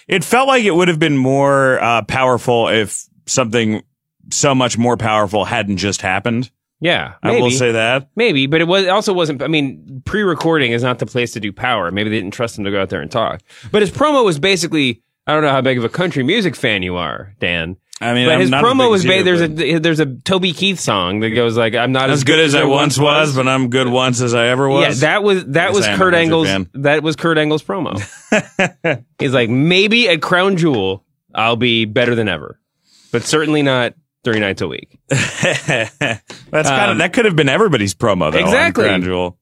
It felt like it would have been more uh, powerful if something so much more powerful hadn't just happened. yeah, I will say that. Maybe, but it was it also wasn't. I mean, pre-recording is not the place to do power. Maybe they didn't trust him to go out there and talk. But his promo was basically, I don't know how big of a country music fan you are, Dan. I mean, but I'm his promo was as ba- there's but- a there's a Toby Keith song that goes like, "I'm not as, as good as I once was, but I'm good once as I ever was. Yeah, that was that Yes, was I am a Kurt Angle's fan. that was Kurt Angle's promo. He's like, maybe at Crown Jewel I'll be better than ever, but certainly not three nights a week. That's kind of Um, that could have been everybody's promo though. Exactly. Crown Jewel.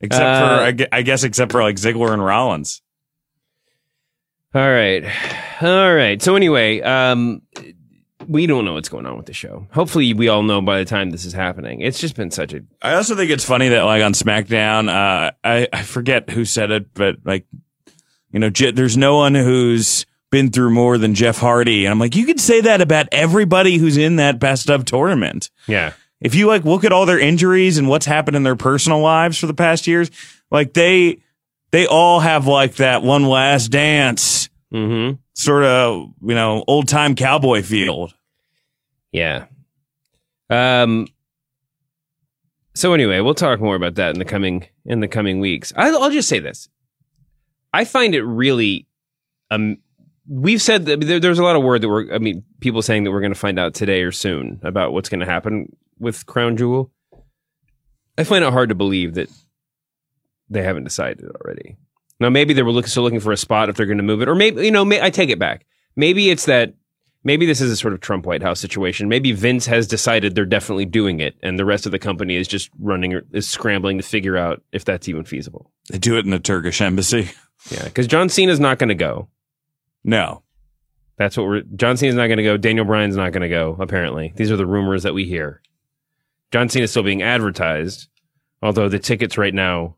Except Uh, for I guess except for like Ziggler and Rollins. All right, all right. So anyway, um, we don't know what's going on with the show. Hopefully, we all know by the time this is happening. It's just been such a I also think it's funny that like on SmackDown, uh, I I forget who said it, but like you know, Je- there's no one who's been through more than Jeff Hardy, and I'm like, you could say that about everybody who's in that best of tournament. yeah. If you like look at all their injuries and what's happened in their personal lives for the past years, like they they all have like that one last dance Mm-hmm. Sort of you know old time cowboy feel. Yeah. Um. So anyway, we'll talk more about that in the coming in the coming weeks. I, I'll just say this: I find it really. Um, we've said that there, there's a lot of word that we're. I mean, people saying that we're going to find out today or soon about what's going to happen with Crown Jewel. I find it hard to believe that they haven't decided already. Now, maybe they were look, still looking for a spot if they're going to move it, or maybe you know, may, I take it back. Maybe it's that maybe this is a sort of Trump White House situation. Maybe Vince has decided they're definitely doing it, and the rest of the company is just running is scrambling to figure out if that's even feasible. They do it in the Turkish embassy. Yeah, because John Cena's not going to go. No, That's what we're. John Cena's not going to go. Daniel Bryan's not going to go. Apparently, these are the rumors that we hear. John Cena's still being advertised, although the tickets right now,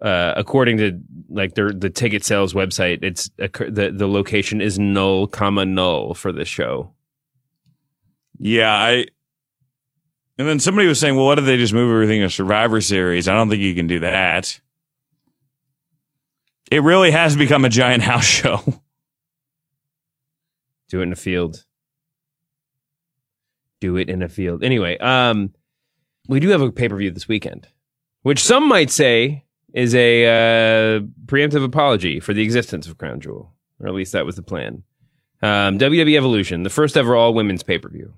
uh, according to like their the ticket sales website, it's the the location is null, comma null for this show. Yeah, I. And then somebody was saying, "Well, what if they just move everything to Survivor Series?" I don't think you can do that. It really has become a giant house show. Do it in a field. Do it in a field. Anyway, um, we do have a pay per view this weekend, which some might say is a uh, preemptive apology for the existence of Crown Jewel, or at least that was the plan. Um, WWE Evolution, the first ever all women's pay per view.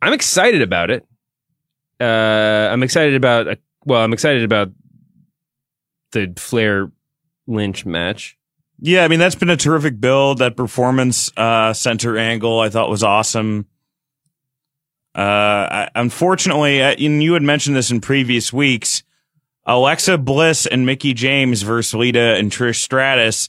I'm excited about it. Uh, I'm excited about. Uh, well, I'm excited about the Flair Lynch match. Yeah, I mean that's been a terrific build. That performance uh, center angle I thought was awesome. Uh, unfortunately, uh, and you had mentioned this in previous weeks. Alexa Bliss and Mickie James versus Lita and Trish Stratus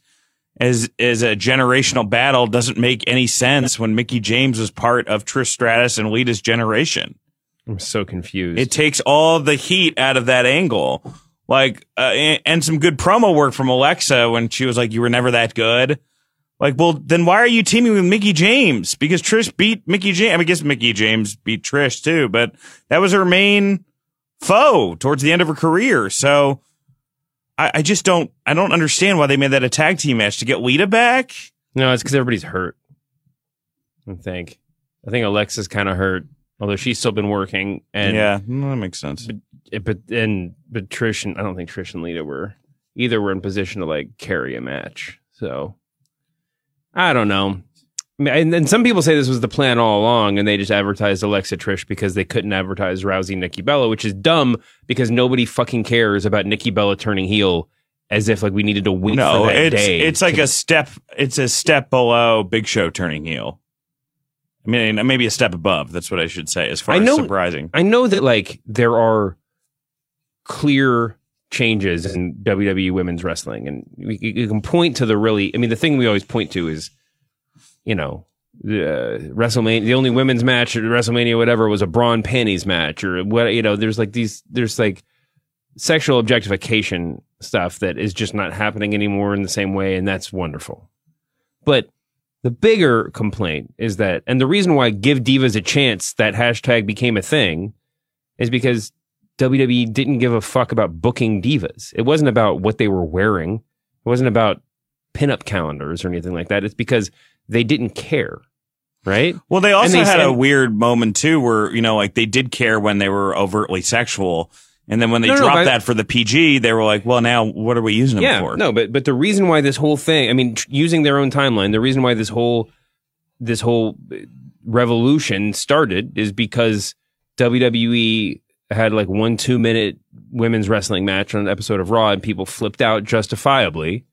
as as a generational battle doesn't make any sense when Mickie James was part of Trish Stratus and Lita's generation. I'm so confused. It takes all the heat out of that angle. Like, uh, and, and some good promo work from Alexa when she was like, "You were never that good." Like, well, then why are you teaming with Mickie James? Because Trish beat Mickie James. I, mean, I guess Mickie James beat Trish too, but that was her main foe towards the end of her career. So I, I just don't, I don't understand why they made that a tag team match to get Lita back. No, it's because everybody's hurt. I think. I think Alexa's kind of hurt, although she's still been working. And yeah, no, that makes sense. But, eh, but and but Trish and I don't think Trish and Lita were either were in position to like carry a match. So I don't know. I mean, and, and some people say this was the plan all along, and they just advertised Alexa Trish because they couldn't advertise Rousey Nikki Bella, which is dumb because nobody fucking cares about Nikki Bella turning heel as if like we needed to wait no, for that it's day. it's like to- a step. It's a step below Big Show turning heel. I mean, maybe a step above. That's what I should say. As far I know- as surprising, I know that like there are clear changes in WWE women's wrestling, and we, you can point to the really. I mean, the thing we always point to is, you know, the uh, WrestleMania. The only women's match at WrestleMania, whatever, was a bra and panties match, or what. You know, there's like these. There's like sexual objectification stuff that is just not happening anymore in the same way, and that's wonderful. But the bigger complaint is that, and the reason why give divas a chance that hashtag became a thing is because WWE didn't give a fuck about booking divas. It wasn't about what they were wearing. It wasn't about pinup calendars or anything like that. It's because they didn't care. Right? Well, they also they had said- a weird moment too, where you know, like they did care when they were overtly sexual, and then when they No, no, dropped but- that for the PG, they were like, "Well, now what are we using them yeah, for?" No, but but the reason why this whole thing, I mean, tr- using their own timeline, the reason why this whole this whole uh, revolution started is because WWE had like one two minute women's wrestling match on an episode of Raw, and people flipped out justifiably.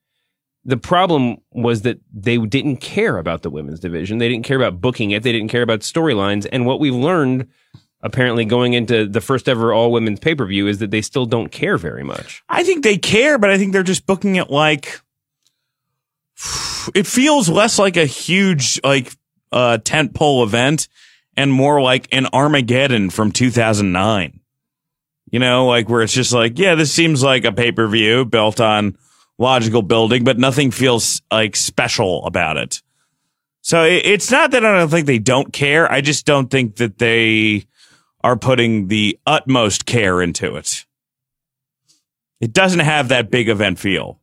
The problem was that they didn't care about the women's division. They didn't care about booking it. They didn't care about storylines. And what we've learned, apparently, going into the first ever all women's pay per view, is that they still don't care very much. I think they care, but I think they're just booking it like it feels less like a huge like uh tent pole event and more like an Armageddon from 2009. You know, like where it's just like, yeah, this seems like a pay-per-view built on logical building, but nothing feels like special about it. So it, it's not that I don't think they don't care. I just don't think that they are putting the utmost care into it. It doesn't have that big event feel.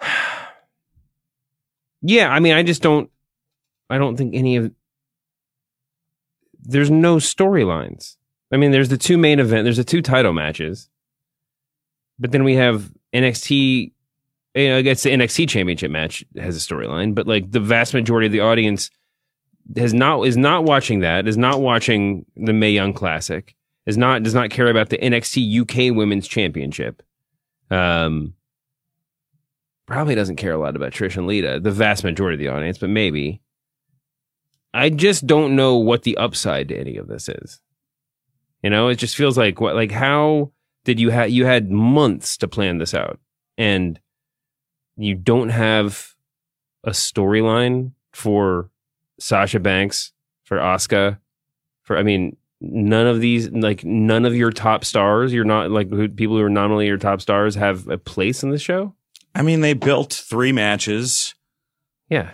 Yeah, I mean, I just don't. I don't think any of. There's no storylines. I mean, there's the two main event. There's the two title matches, but then we have NXT. You know, I guess the NXT Championship match has a storyline, but like the vast majority of the audience has not is not watching that. Is not watching the Mae Young Classic. Is not does not care about the NXT UK Women's Championship. Um, probably doesn't care a lot about Trish and Lita, the vast majority of the audience, but maybe. I just don't know what the upside to any of this is. You know, it just feels like what like how did you have you had months to plan this out and you don't have a storyline for Sasha Banks, for Asuka, for I mean none of these like none of your top stars, you're not like who, people who are nominally your top stars have a place in the show? I mean, they built three matches. Yeah.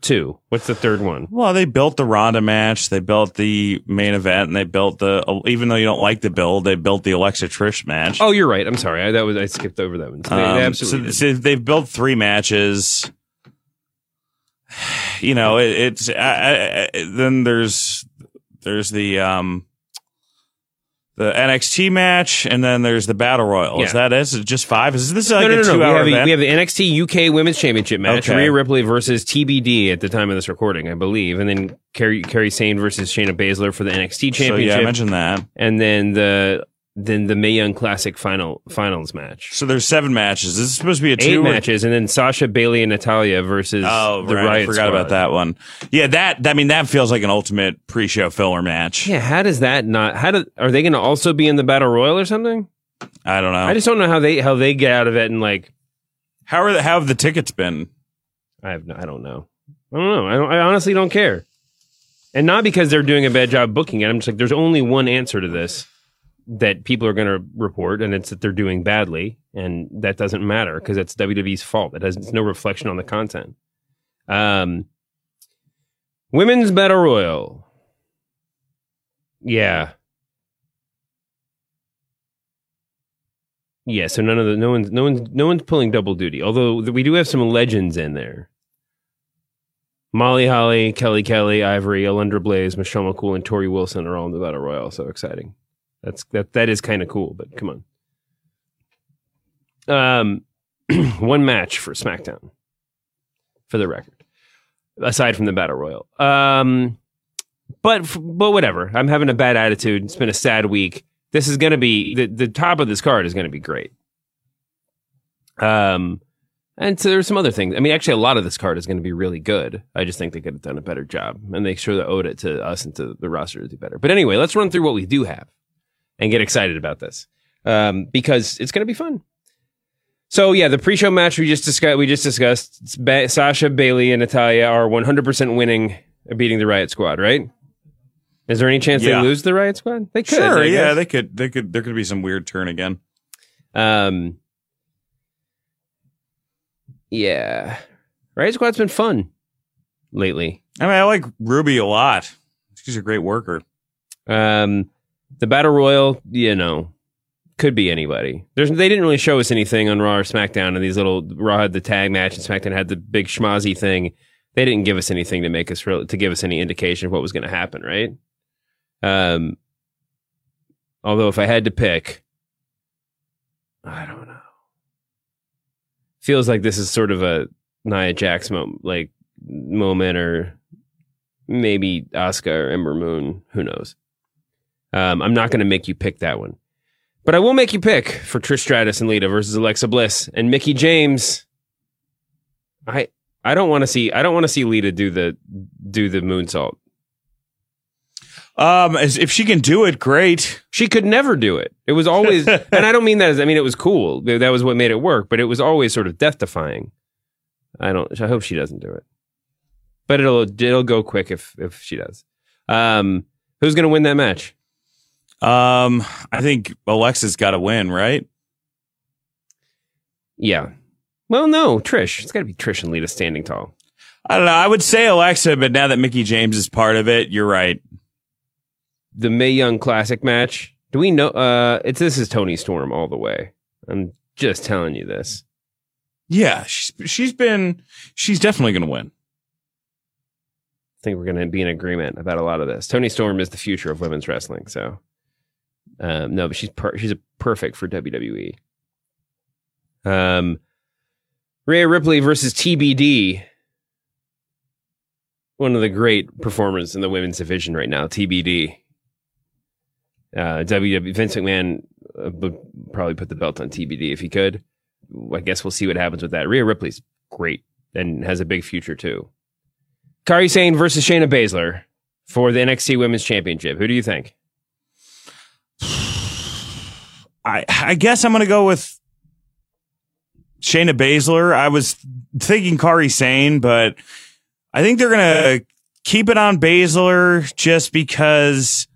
Two. What's the third one? Well, they built the Ronda match, they built the main event, and they built the. Even though you don't like the build, they built the Alexa Trish match. Oh, you're right. I'm sorry. I, that was I skipped over that one. So they- they Um, absolutely so, so they've built three matches. You know, it, it's I, I, I- then there's there's the um the NXT match, and then there's the Battle Royal. Is Yeah. that it? Is it just five? Is this like no, no, a no, two no. We hour have, event? we have the NXT UK Women's Championship match. Okay. Rhea Ripley versus TBD at the time of this recording, I believe, and then Kairi Kairi Sane versus Shayna Baszler for the NXT Championship. so yeah, I mentioned that. and then the than the Mae Young Classic final finals match. So there's seven matches. This is supposed to be a Eight two or- matches, and then Sasha Bayley and Natalya versus Oh, the right. Riot I forgot Squad. about that one. Yeah, that I mean that feels like an ultimate pre-show filler match. Yeah, how does that not? How do are they going to also be in the battle royal or something? I don't know. I just don't know how they how they get out of it and like how are the, how have the tickets been? I have no, I don't know. I don't know. I, don't, I honestly don't care. And not because they're doing a bad job booking it. I'm just like, there's only one answer to this that people are going to report, and it's that they're doing badly, and that doesn't matter because it's WWE's fault. It has it's no reflection on the content. Um, women's battle royal. Yeah. Yeah, so none of the no one's no one's no one's pulling double duty. Although we do have some legends in there. Molly Holly, Kelly Kelly, Ivory, Alundra Blaze, Michelle McCool, and Torrie Wilson are all in the battle royal. So exciting! That's that that is kind of cool. But come on, um, one match for SmackDown, for the record, aside from the battle royal. Um, but but whatever. I'm having a bad attitude. It's been a sad week. This is going to be the the top of this card is going to be great. Um, and so there's some other things. I mean, actually, a lot of this card is going to be really good. I just think they could have done a better job, and they have owed it to us and to the roster to do better. But anyway, let's run through what we do have and get excited about this um, because it's going to be fun. So yeah, the pre-show match we just discussed. We just discussed ba- Sasha, Bayley, and Natalya are 100% winning, beating the Riot Squad. Right? Is there any chance Yeah. they lose the Riot Squad? They could. sure, yeah, they could. They could. There could be some weird turn again. Um, yeah, Riot Squad's been fun lately. I mean, I like Ruby a lot. She's a great worker. Um, the battle royal, you know, could be anybody. There's they didn't really show us anything on Raw or SmackDown, and these little Raw had the tag match, and SmackDown had the big schmozzy thing. They didn't give us anything to make us real to give us any indication of what was going to happen, right? Um, although if I had to pick, I don't know. Feels like this is sort of a Nia Jax moment, like moment, or maybe Asuka or Ember Moon. Who knows? Um, I'm not going to make you pick that one, but I will make you pick for Trish Stratus and Lita versus Alexa Bliss and Mickie James. I I don't want to see I don't want to see Lita do the do the moonsault. Um, if she can do it, great. She could never do it. It was always, and I don't mean that as I mean it was cool. That was what made it work, but it was always sort of death defying. I don't. I hope she doesn't do it, but it'll it'll go quick if if she does. Um, who's going to win that match? Um, I think Alexa's got to win, right? Yeah. Well, no, Trish. It's got to be Trish and Lita standing tall. I don't know. I would say Alexa, but now that Mickie James is part of it, you're right. The Mae Young Classic match. Do we know? Uh, it's this is Toni Storm all the way. I'm just telling you this. Yeah, she's she's been she's definitely going to win. I think we're going to be in agreement about a lot of this. Toni Storm is the future of women's wrestling. So, um, no, but she's per- she's a perfect for WWE. Um, Rhea Ripley versus TBD. One of the great performers in the women's division right now, TBD. Uh, WWE Vince McMahon uh, would probably put the belt on TBD if he could. I guess we'll see what happens with that. Rhea Ripley's great and has a big future too. Kairi Sane versus Shayna Baszler for the NXT Women's Championship. Who do you think? I I guess I'm going to go with Shayna Baszler. I was thinking Kairi Sane, but I think they're going to keep it on Baszler just because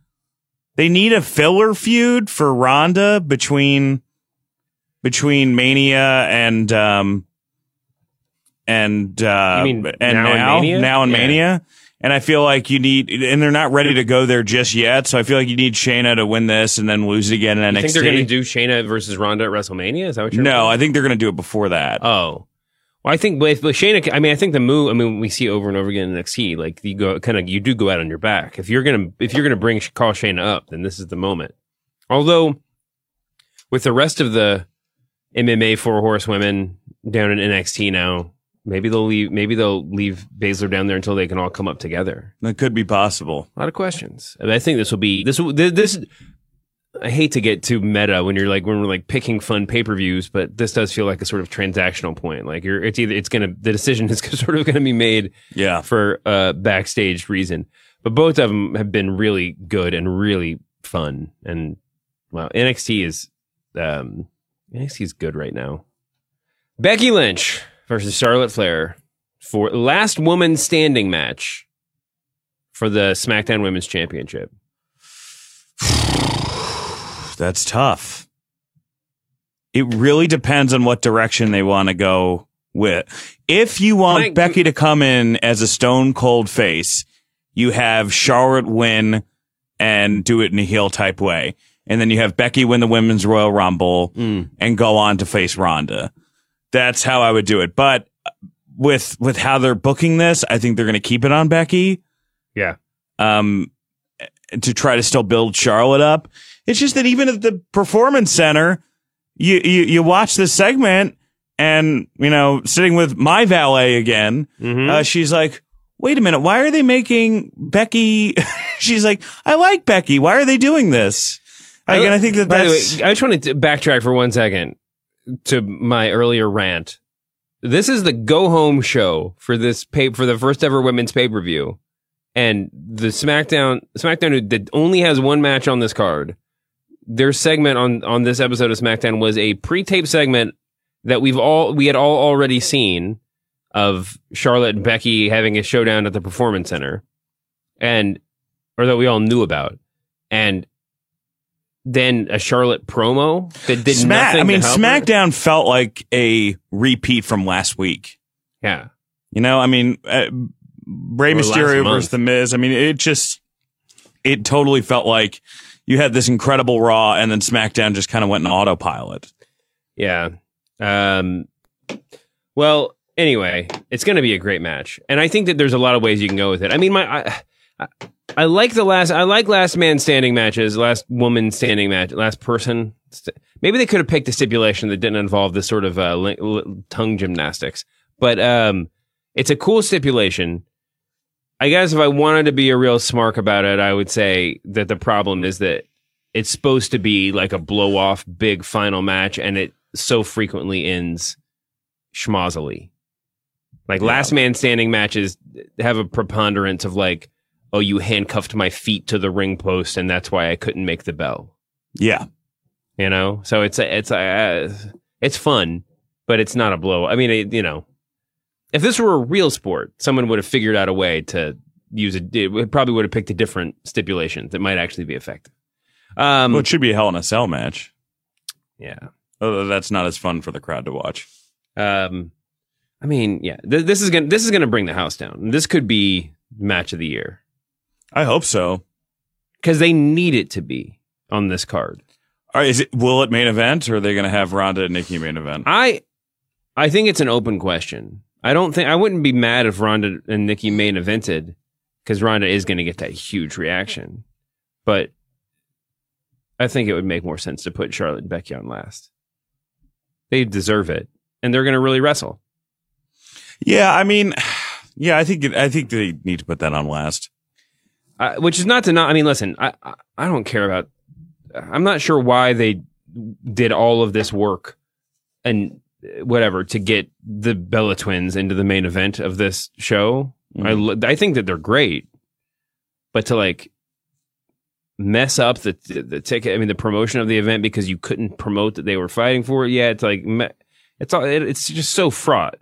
they need a filler feud for Ronda between between Mania and um and uh You mean and now now and Mania? now and Yeah. Mania. And I feel like you need, and they're not ready to go there just yet. So I feel like you need Shayna to win this and then lose it again in You NXT. think they're going to do Shayna versus Ronda at WrestleMania? Is that what you're? No, I think they're going to do it before that. Oh, well, I think with, with Shayna, I mean, I think the move. I mean, we see over and over again in NXT, like you go kind of, you do go out on your back. If you're gonna, if you're gonna bring call Shayna up, then this is the moment. Although, with the rest of the MMA four horsewomen down in NXT now, maybe they'll leave. Maybe they'll leave Baszler down there until they can all come up together. That could be possible. A lot of questions. And I think this will be this. This I hate to get too meta when you're like when we're like picking fun pay per views, but this does feel like a sort of transactional point. Like you're, it's either it's gonna the decision is sort of gonna be made, yeah, for a backstage reason. But both of them have been really good and really fun. And well, NXT is um, NXT is good right now. Becky Lynch versus Charlotte Flair for last woman standing match for the SmackDown Women's Championship. That's tough. It really depends on what direction they want to go with. If you want I- Becky to come in as a stone cold face, you have Charlotte win and do it in a heel type way. And then you have Becky win the women's Royal Rumble mm. and go on to face Ronda. That's how I would do it. But with with how they're booking this, I think they're going to keep it on Becky Yeah. um, to try to still build Charlotte up. It's just that even at the performance center, you, you, you watch this segment and, you know, sitting with my valet again, uh, she's like, wait a minute. Why are they making Becky? she's like, I like Becky. Why are they doing this? Like, and I think that By the that's, way, I just want to backtrack for one second to my earlier rant. This is the go home show for this pay for the first ever women's pay per view, and the SmackDown SmackDown that only has one match on this card. Their segment on on this episode of SmackDown was a pre tape segment that we've all we had all already seen of Charlotte and Becky having a showdown at the Performance Center, and or that we all knew about, and then a Charlotte promo that did Smack, nothing. I mean, help her. SmackDown felt like a repeat from last week. Yeah, You know, I mean, uh, Bray Or Mysterio versus The Miz. I mean, it just, it totally felt like you had this incredible Raw and then SmackDown just kind of went in autopilot. yeah. Um, well, anyway, it's going to be a great match, and I think that there's a lot of ways you can go with it. I mean, my I, I, like the last I like last man standing matches, last woman standing match, last person. St- Maybe they could have picked a stipulation that didn't involve this sort of uh, li- li- tongue gymnastics, but um, it's a cool stipulation. I guess if I wanted to be a real smark about it, I would say that the problem is that it's supposed to be like a blow off big final match, and it so frequently ends schmozzily. Like last man standing matches have a preponderance of like, oh, you handcuffed my feet to the ring post, and that's why I couldn't make the bell. Yeah. You know, so it's a, it's a, uh, it's fun, but it's not a blow. I mean, it, you know, if this were a real sport, someone would have figured out a way to use it. It probably would have picked a different stipulation that might actually be effective. Um, Well, it should be a Hell in a Cell match. yeah. Although that's not as fun for the crowd to watch. Um, I mean, yeah, th- this is gonna this is gonna bring the house down. This could be match of the year I hope so. because they need it to be on this card. All right, is it will it main event or are they going to have Ronda and Nikki main event? I I think it's an open question. I don't think I wouldn't be mad if Ronda and Nikki main evented because Ronda is going to get that huge reaction, but I think it would make more sense to put Charlotte and Becky on last. They deserve it, and they're going to really wrestle. Yeah, I mean, yeah, I think I think they need to put that on last. Which is not to not. I mean, listen, I, I I don't care about. I'm not sure why they did all of this work and whatever to get the Bella twins into the main event of this show. I mm-hmm. lo- I think that they're great, but to like mess up the the ticket, I mean, the promotion of the event because you couldn't promote that they were fighting for it. Yeah, it's like it's all it, it's just so fraught.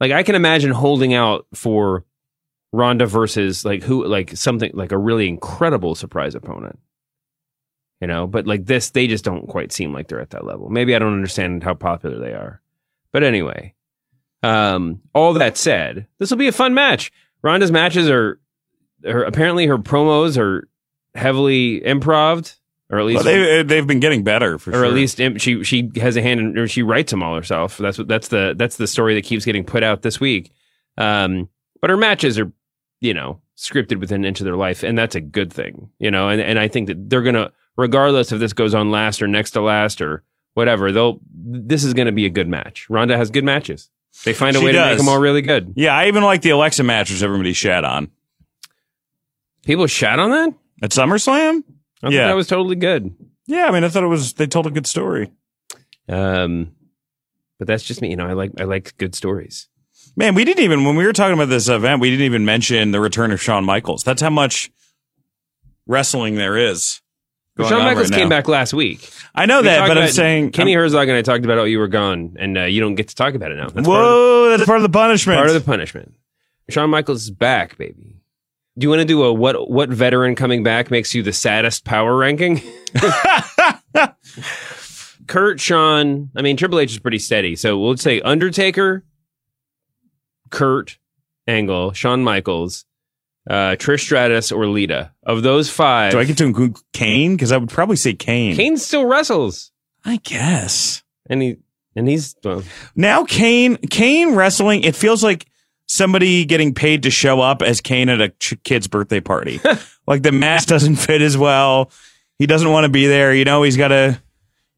Like I can imagine holding out for Ronda versus like who like something like a really incredible surprise opponent. You know, but like this, they just don't quite seem like they're at that level. Maybe I don't understand how popular they are. But anyway, um, all that said, this will be a fun match. Ronda's matches are, are apparently her promos are heavily improved, or at least Well, they they've been getting better for or sure. at least she she has a hand in, or she writes them all herself. That's what that's the that's the story that keeps getting put out this week. Um, but her matches are, you know, scripted within an inch of their life, and that's a good thing, you know. And and I think that they're gonna, regardless if this goes on last or next to last or whatever, they'll this is gonna be a good match. Ronda has good matches. They find a She way to make them all really good. yeah, I even like the Alexa match, which everybody shat on People shat on that. at SummerSlam. I thought Yeah. that was totally good. Yeah, I mean, I thought it was they told a good story. Um, but that's just me. You know, I like I like good stories. Man, we didn't even when we were talking about this event, we didn't even mention the return of Shawn Michaels. That's how much wrestling there is. going Shawn Michaels right came now. back last week. I know We that, but I'm saying Kenny I'm- Herzog and I talked about oh you were gone, and uh, you don't get to talk about it now. That's part Whoa, that's part of the punishment. Part of the punishment. Shawn Michaels is back, baby. Do you want to do a what what veteran coming back makes you the saddest power ranking? Kurt, Shawn, I mean Triple H is pretty steady. So we'll say Undertaker, Kurt, Angle, Shawn Michaels, uh, Trish Stratus, or Lita. Of those five, Do I get to include Kane? Because I would probably say Kane. Kane still wrestles. I guess. And he and he's well, Now Kane, Kane wrestling, it feels like somebody getting paid to show up as Kane at a ch- kid's birthday party. like the mask doesn't fit as well. He doesn't want to be there. You know, he's got to,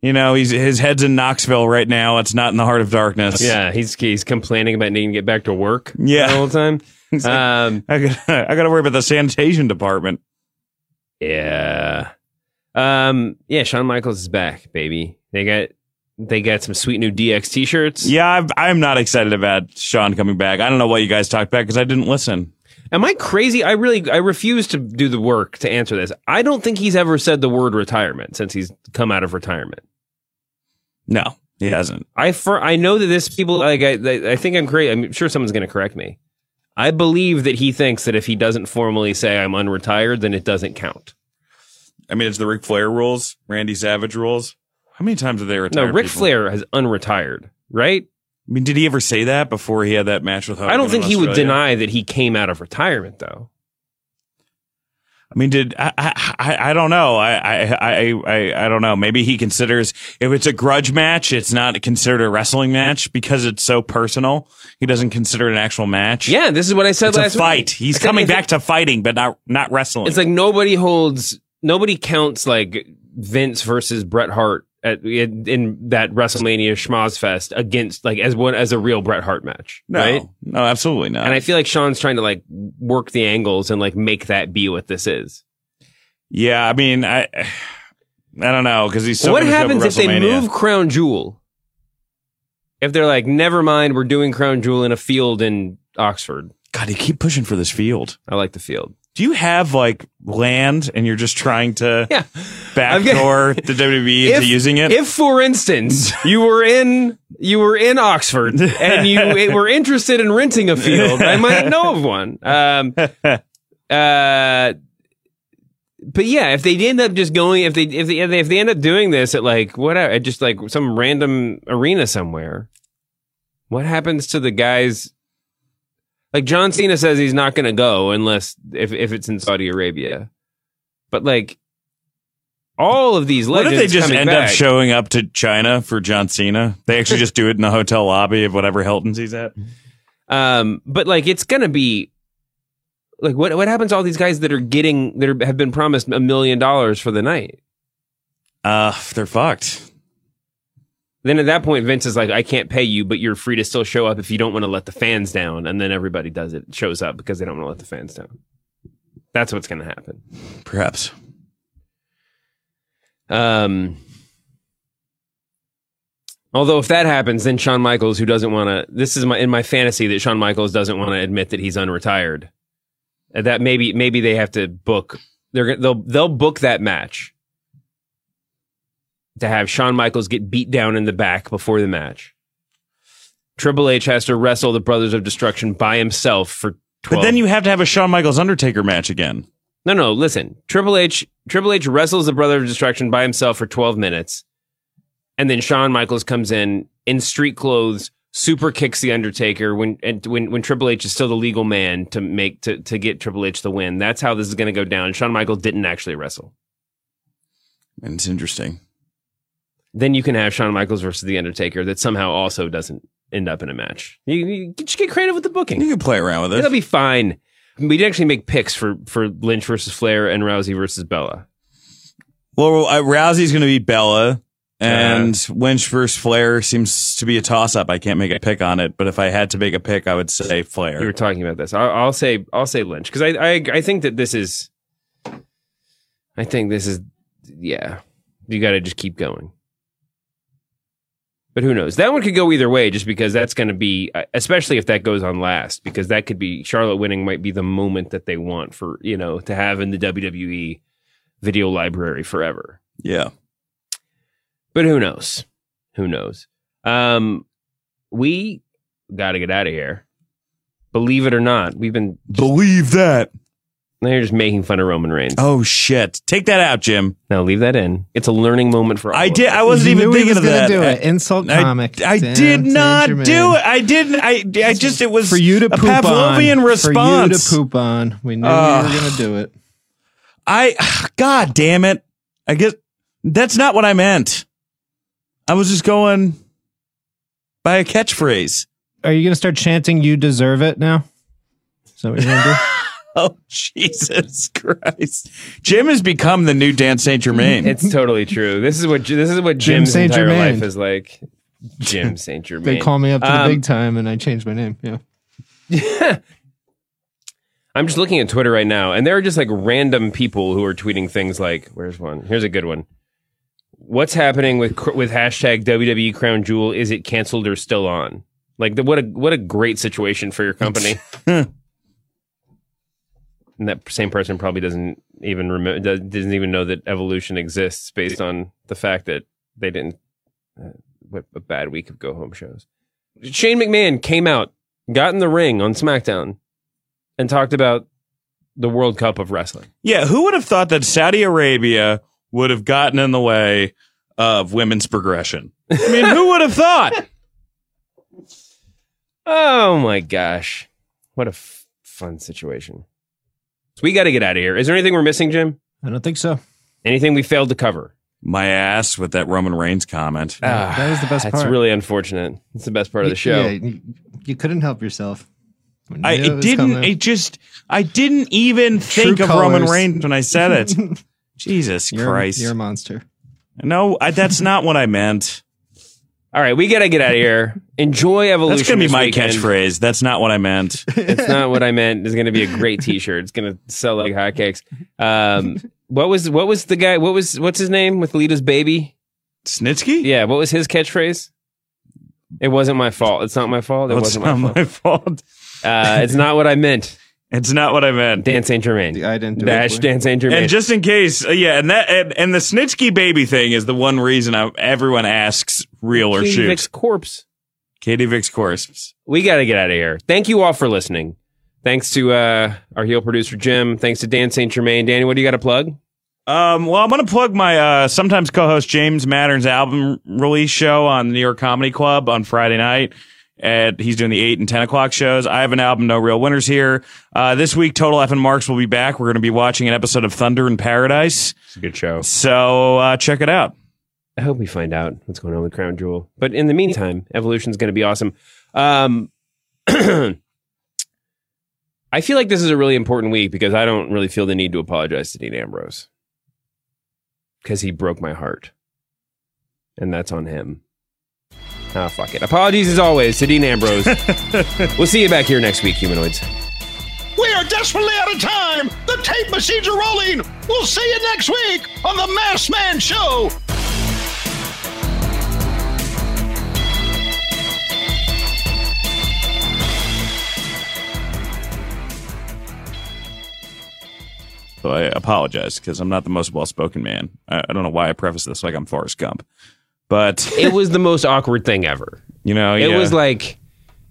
you know, he's his head's in Knoxville right now. It's not in the heart of darkness. yeah, he's he's complaining about needing to get back to work. Yeah. all the time. Like, Um, I got I got to worry about the sanitation department. Yeah. Um, yeah, Shawn Michaels is back, baby. They got they got some sweet new DX t-shirts. Yeah, I've, I'm not excited about Shawn coming back. I don't know why you guys talked about because I didn't listen. Am I crazy? I really I refuse to do the work to answer this. I don't think he's ever said the word retirement since he's come out of retirement. No, he hasn't. I for I know that this people like I I think I'm crazy. I'm sure someone's going to correct me. I believe that he thinks that if he doesn't formally say I'm unretired, then it doesn't count. I mean, it's the Ric Flair rules, Randy Savage rules. How many times have they retired? No? Ric people? Flair has unretired, right? I mean, did he ever say that before he had that match with Hogan? I don't think in he would deny that he came out of retirement, though. I mean, did I? I, I, don't know. I, I, I, I, don't know. Maybe he considers if it's a grudge match, it's not considered a wrestling match because it's so personal. He doesn't consider it an actual match. Yeah, this is what I said it's last a fight. week. He's coming back to fighting, but not not wrestling. It's like nobody holds, nobody counts like Vince versus Bret Hart at in, that WrestleMania Schmoz Fest against like as one as a real Bret Hart match, no, right? no, absolutely not. And I feel like Shawn's trying to like work the angles and like make that be what this is. yeah, I mean, I, I don't know because he's so what gonna show up at happens if they move Crown Jewel? If they're like, never mind, we're doing Crown Jewel in a field in Oxford. God, you keep pushing for this field. I like the field. Do you have like land and you're just trying to Yeah. backdoor the WWE into using it? If, for instance, you were in you were in Oxford and you were interested in renting a field, I might know of one. Um, uh, but yeah, if they end up just going, if they if they if they end up doing this at like whatever, at just like some random arena somewhere, what happens to the guys? Like John Cena says, he's not going to go unless if if it's in Saudi Arabia. But like all of these What legends if they just end back, up showing up to China for John Cena? They actually just do it in the hotel lobby of whatever Hilton's he's at. Um, but like it's gonna be like what what happens to all these guys that are getting that are, have been promised a million dollars for the night? Uh, they're fucked. Then at that point, Vince is like, I can't pay you, but you're free to still show up if you don't want to let the fans down. And then everybody does it, shows up because they don't want to let the fans down. That's what's gonna happen. Perhaps. Um, although if that happens, then Shawn Michaels, who doesn't want to, this is my in my fantasy that Shawn Michaels doesn't want to admit that he's unretired. Uh, That maybe maybe they have to book. They're gonna- they'll they'll book that match to have Shawn Michaels get beat down in the back before the match. Triple H has to wrestle the Brothers of Destruction by himself for. 12. But then you have to have a Shawn Michaels Undertaker match again. No, no, listen. Triple H Triple H wrestles the Brother of Destruction by himself for 12 minutes. And then Shawn Michaels comes in in street clothes, super kicks the Undertaker when and when when Triple H is still the legal man to make to to get Triple H the win. That's how this is going to go down. Shawn Michaels didn't actually wrestle. And it's interesting. Then you can have Shawn Michaels versus the Undertaker that somehow also doesn't end up in a match. You, you just get creative with the booking. You can play around with it. It'll be fine. We did actually make picks for for Lynch versus Flair and Rousey versus Bella. Well, uh, Rousey's going to be Bella, and Lynch versus Flair seems to be a toss up. I can't make a pick on it, but if I had to make a pick, I would say Flair. You Flair. were talking about this. I'll, I'll say I'll say Lynch because I, I I think that this is. I think this is yeah. you got to just keep going. But who knows? That one could go either way, just because that's going to be, uh, especially if that goes on last, because that could be Charlotte winning might be the moment that they want for you know to have in the WWE video library forever. Yeah. But who knows? Who knows? Um, we got to get out of here. Believe it or not, we've been Believe that. Now you're just making fun of Roman Reigns. Oh shit! Take that out, Jim. Now leave that in. It's a learning moment for all I of did. us. I wasn't You even knew he thinking was of gonna that. do it. I- Insult I- comic. I, Dan did not do it. I didn't. I. I just. It was for you to a poop Pavlovian on. response. For you to poop on. We knew Ugh. you were gonna do it. I. God damn it! I guess that's not what I meant. I was just going by a catchphrase. Are you gonna start chanting "You deserve it" now? Is that what you're gonna do? Oh Jesus Christ! Jim has become the new Dan Saint Germain. It's totally true. This is what this is what Jim Jim's entire Saint-Germain. life is like. Jim Saint Germain. They call me up to the Um, big time, and I changed my name. Yeah. I'm just looking at Twitter right now, and there are just like random people who are tweeting things like, "Where's one? Here's a good one. What's happening with cr- with hashtag WWE Crown Jewel? Is it canceled or still on? Like, the, what a what a great situation for your company." And that same person probably doesn't even remember, doesn't even know that evolution exists based on the fact that they didn't. Uh, what a bad week of go home shows. Shane McMahon came out, got in the ring on SmackDown, and talked about the World Cup of wrestling. Yeah, who would have thought that Saudi Arabia would have gotten in the way of women's progression? I mean, who would have thought? Oh my gosh. What a f- fun situation. So we got to get out of here. Is there anything we're missing, Jim? I don't think so. Anything we failed to cover? My ass with that Roman Reigns comment. Ah, that was the best part. That's part. really unfortunate. It's the best part of the show. Yeah, you, you couldn't help yourself. I it it didn't. coming. It just. I didn't even True think of Roman colors. Reigns when I said it. Jesus You're, Christ! you're a monster. no, I, that's not what I meant. All right, we got to get out of here. Enjoy Evolution. That's gonna be my weekend. catchphrase. That's not what I meant. It's not what I meant. It's going to be a great T-shirt. It's going to sell like hotcakes. Um, what was what was the guy? What was what's his name with Lita's baby? Snitsky? Yeah, what was his catchphrase? It wasn't my fault. It's not my fault. It That's wasn't not my fault. my fault. Uh, it's not what I meant. It's not what I meant. Dan Saint Germain. I didn't do Dash it. Dan Saint Germain. And just in case, uh, yeah, and that and, and the Snitsky baby thing is the one reason I, everyone asks real or Katie shoot. Vick's corpse. Katie Vick's corpse. We got to get out of here. Thank you all for listening. Thanks to uh, our heel producer Jim. Thanks to Dan Saint Germain. Danny, what do you got to plug? Um, well, I'm going to plug my uh, sometimes co-host James Mattern's album release show on the New York Comedy Club on Friday night. And he's doing the eight and ten o'clock shows. I have an album, No Real Winners here. Uh, this week, Total F'n Marks will be back. We're going to be watching an episode of Thunder in Paradise. It's a good show. So uh, check it out. I hope we find out what's going on with Crown Jewel. But in the meantime, Evolution's going to be awesome. Um, I feel like this is a really important week because I don't really feel the need to apologize to Dean Ambrose because he broke my heart, and that's on him. Ah, fuck it. Apologies as always to Dean Ambrose. we'll see you back here next week, humanoids. We are desperately out of time. The tape machines are rolling. We'll see you next week on the Masked Man Show. So I apologize because I'm not the most well-spoken man. I, I don't know why I preface this like I'm Forrest Gump, but It was the most awkward thing ever. you know, It yeah. was like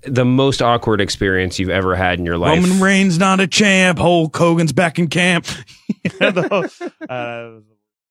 the most awkward experience you've ever had in your life. Roman Reigns not a champ. Hulk Hogan's back in camp. You know, the whole- uh,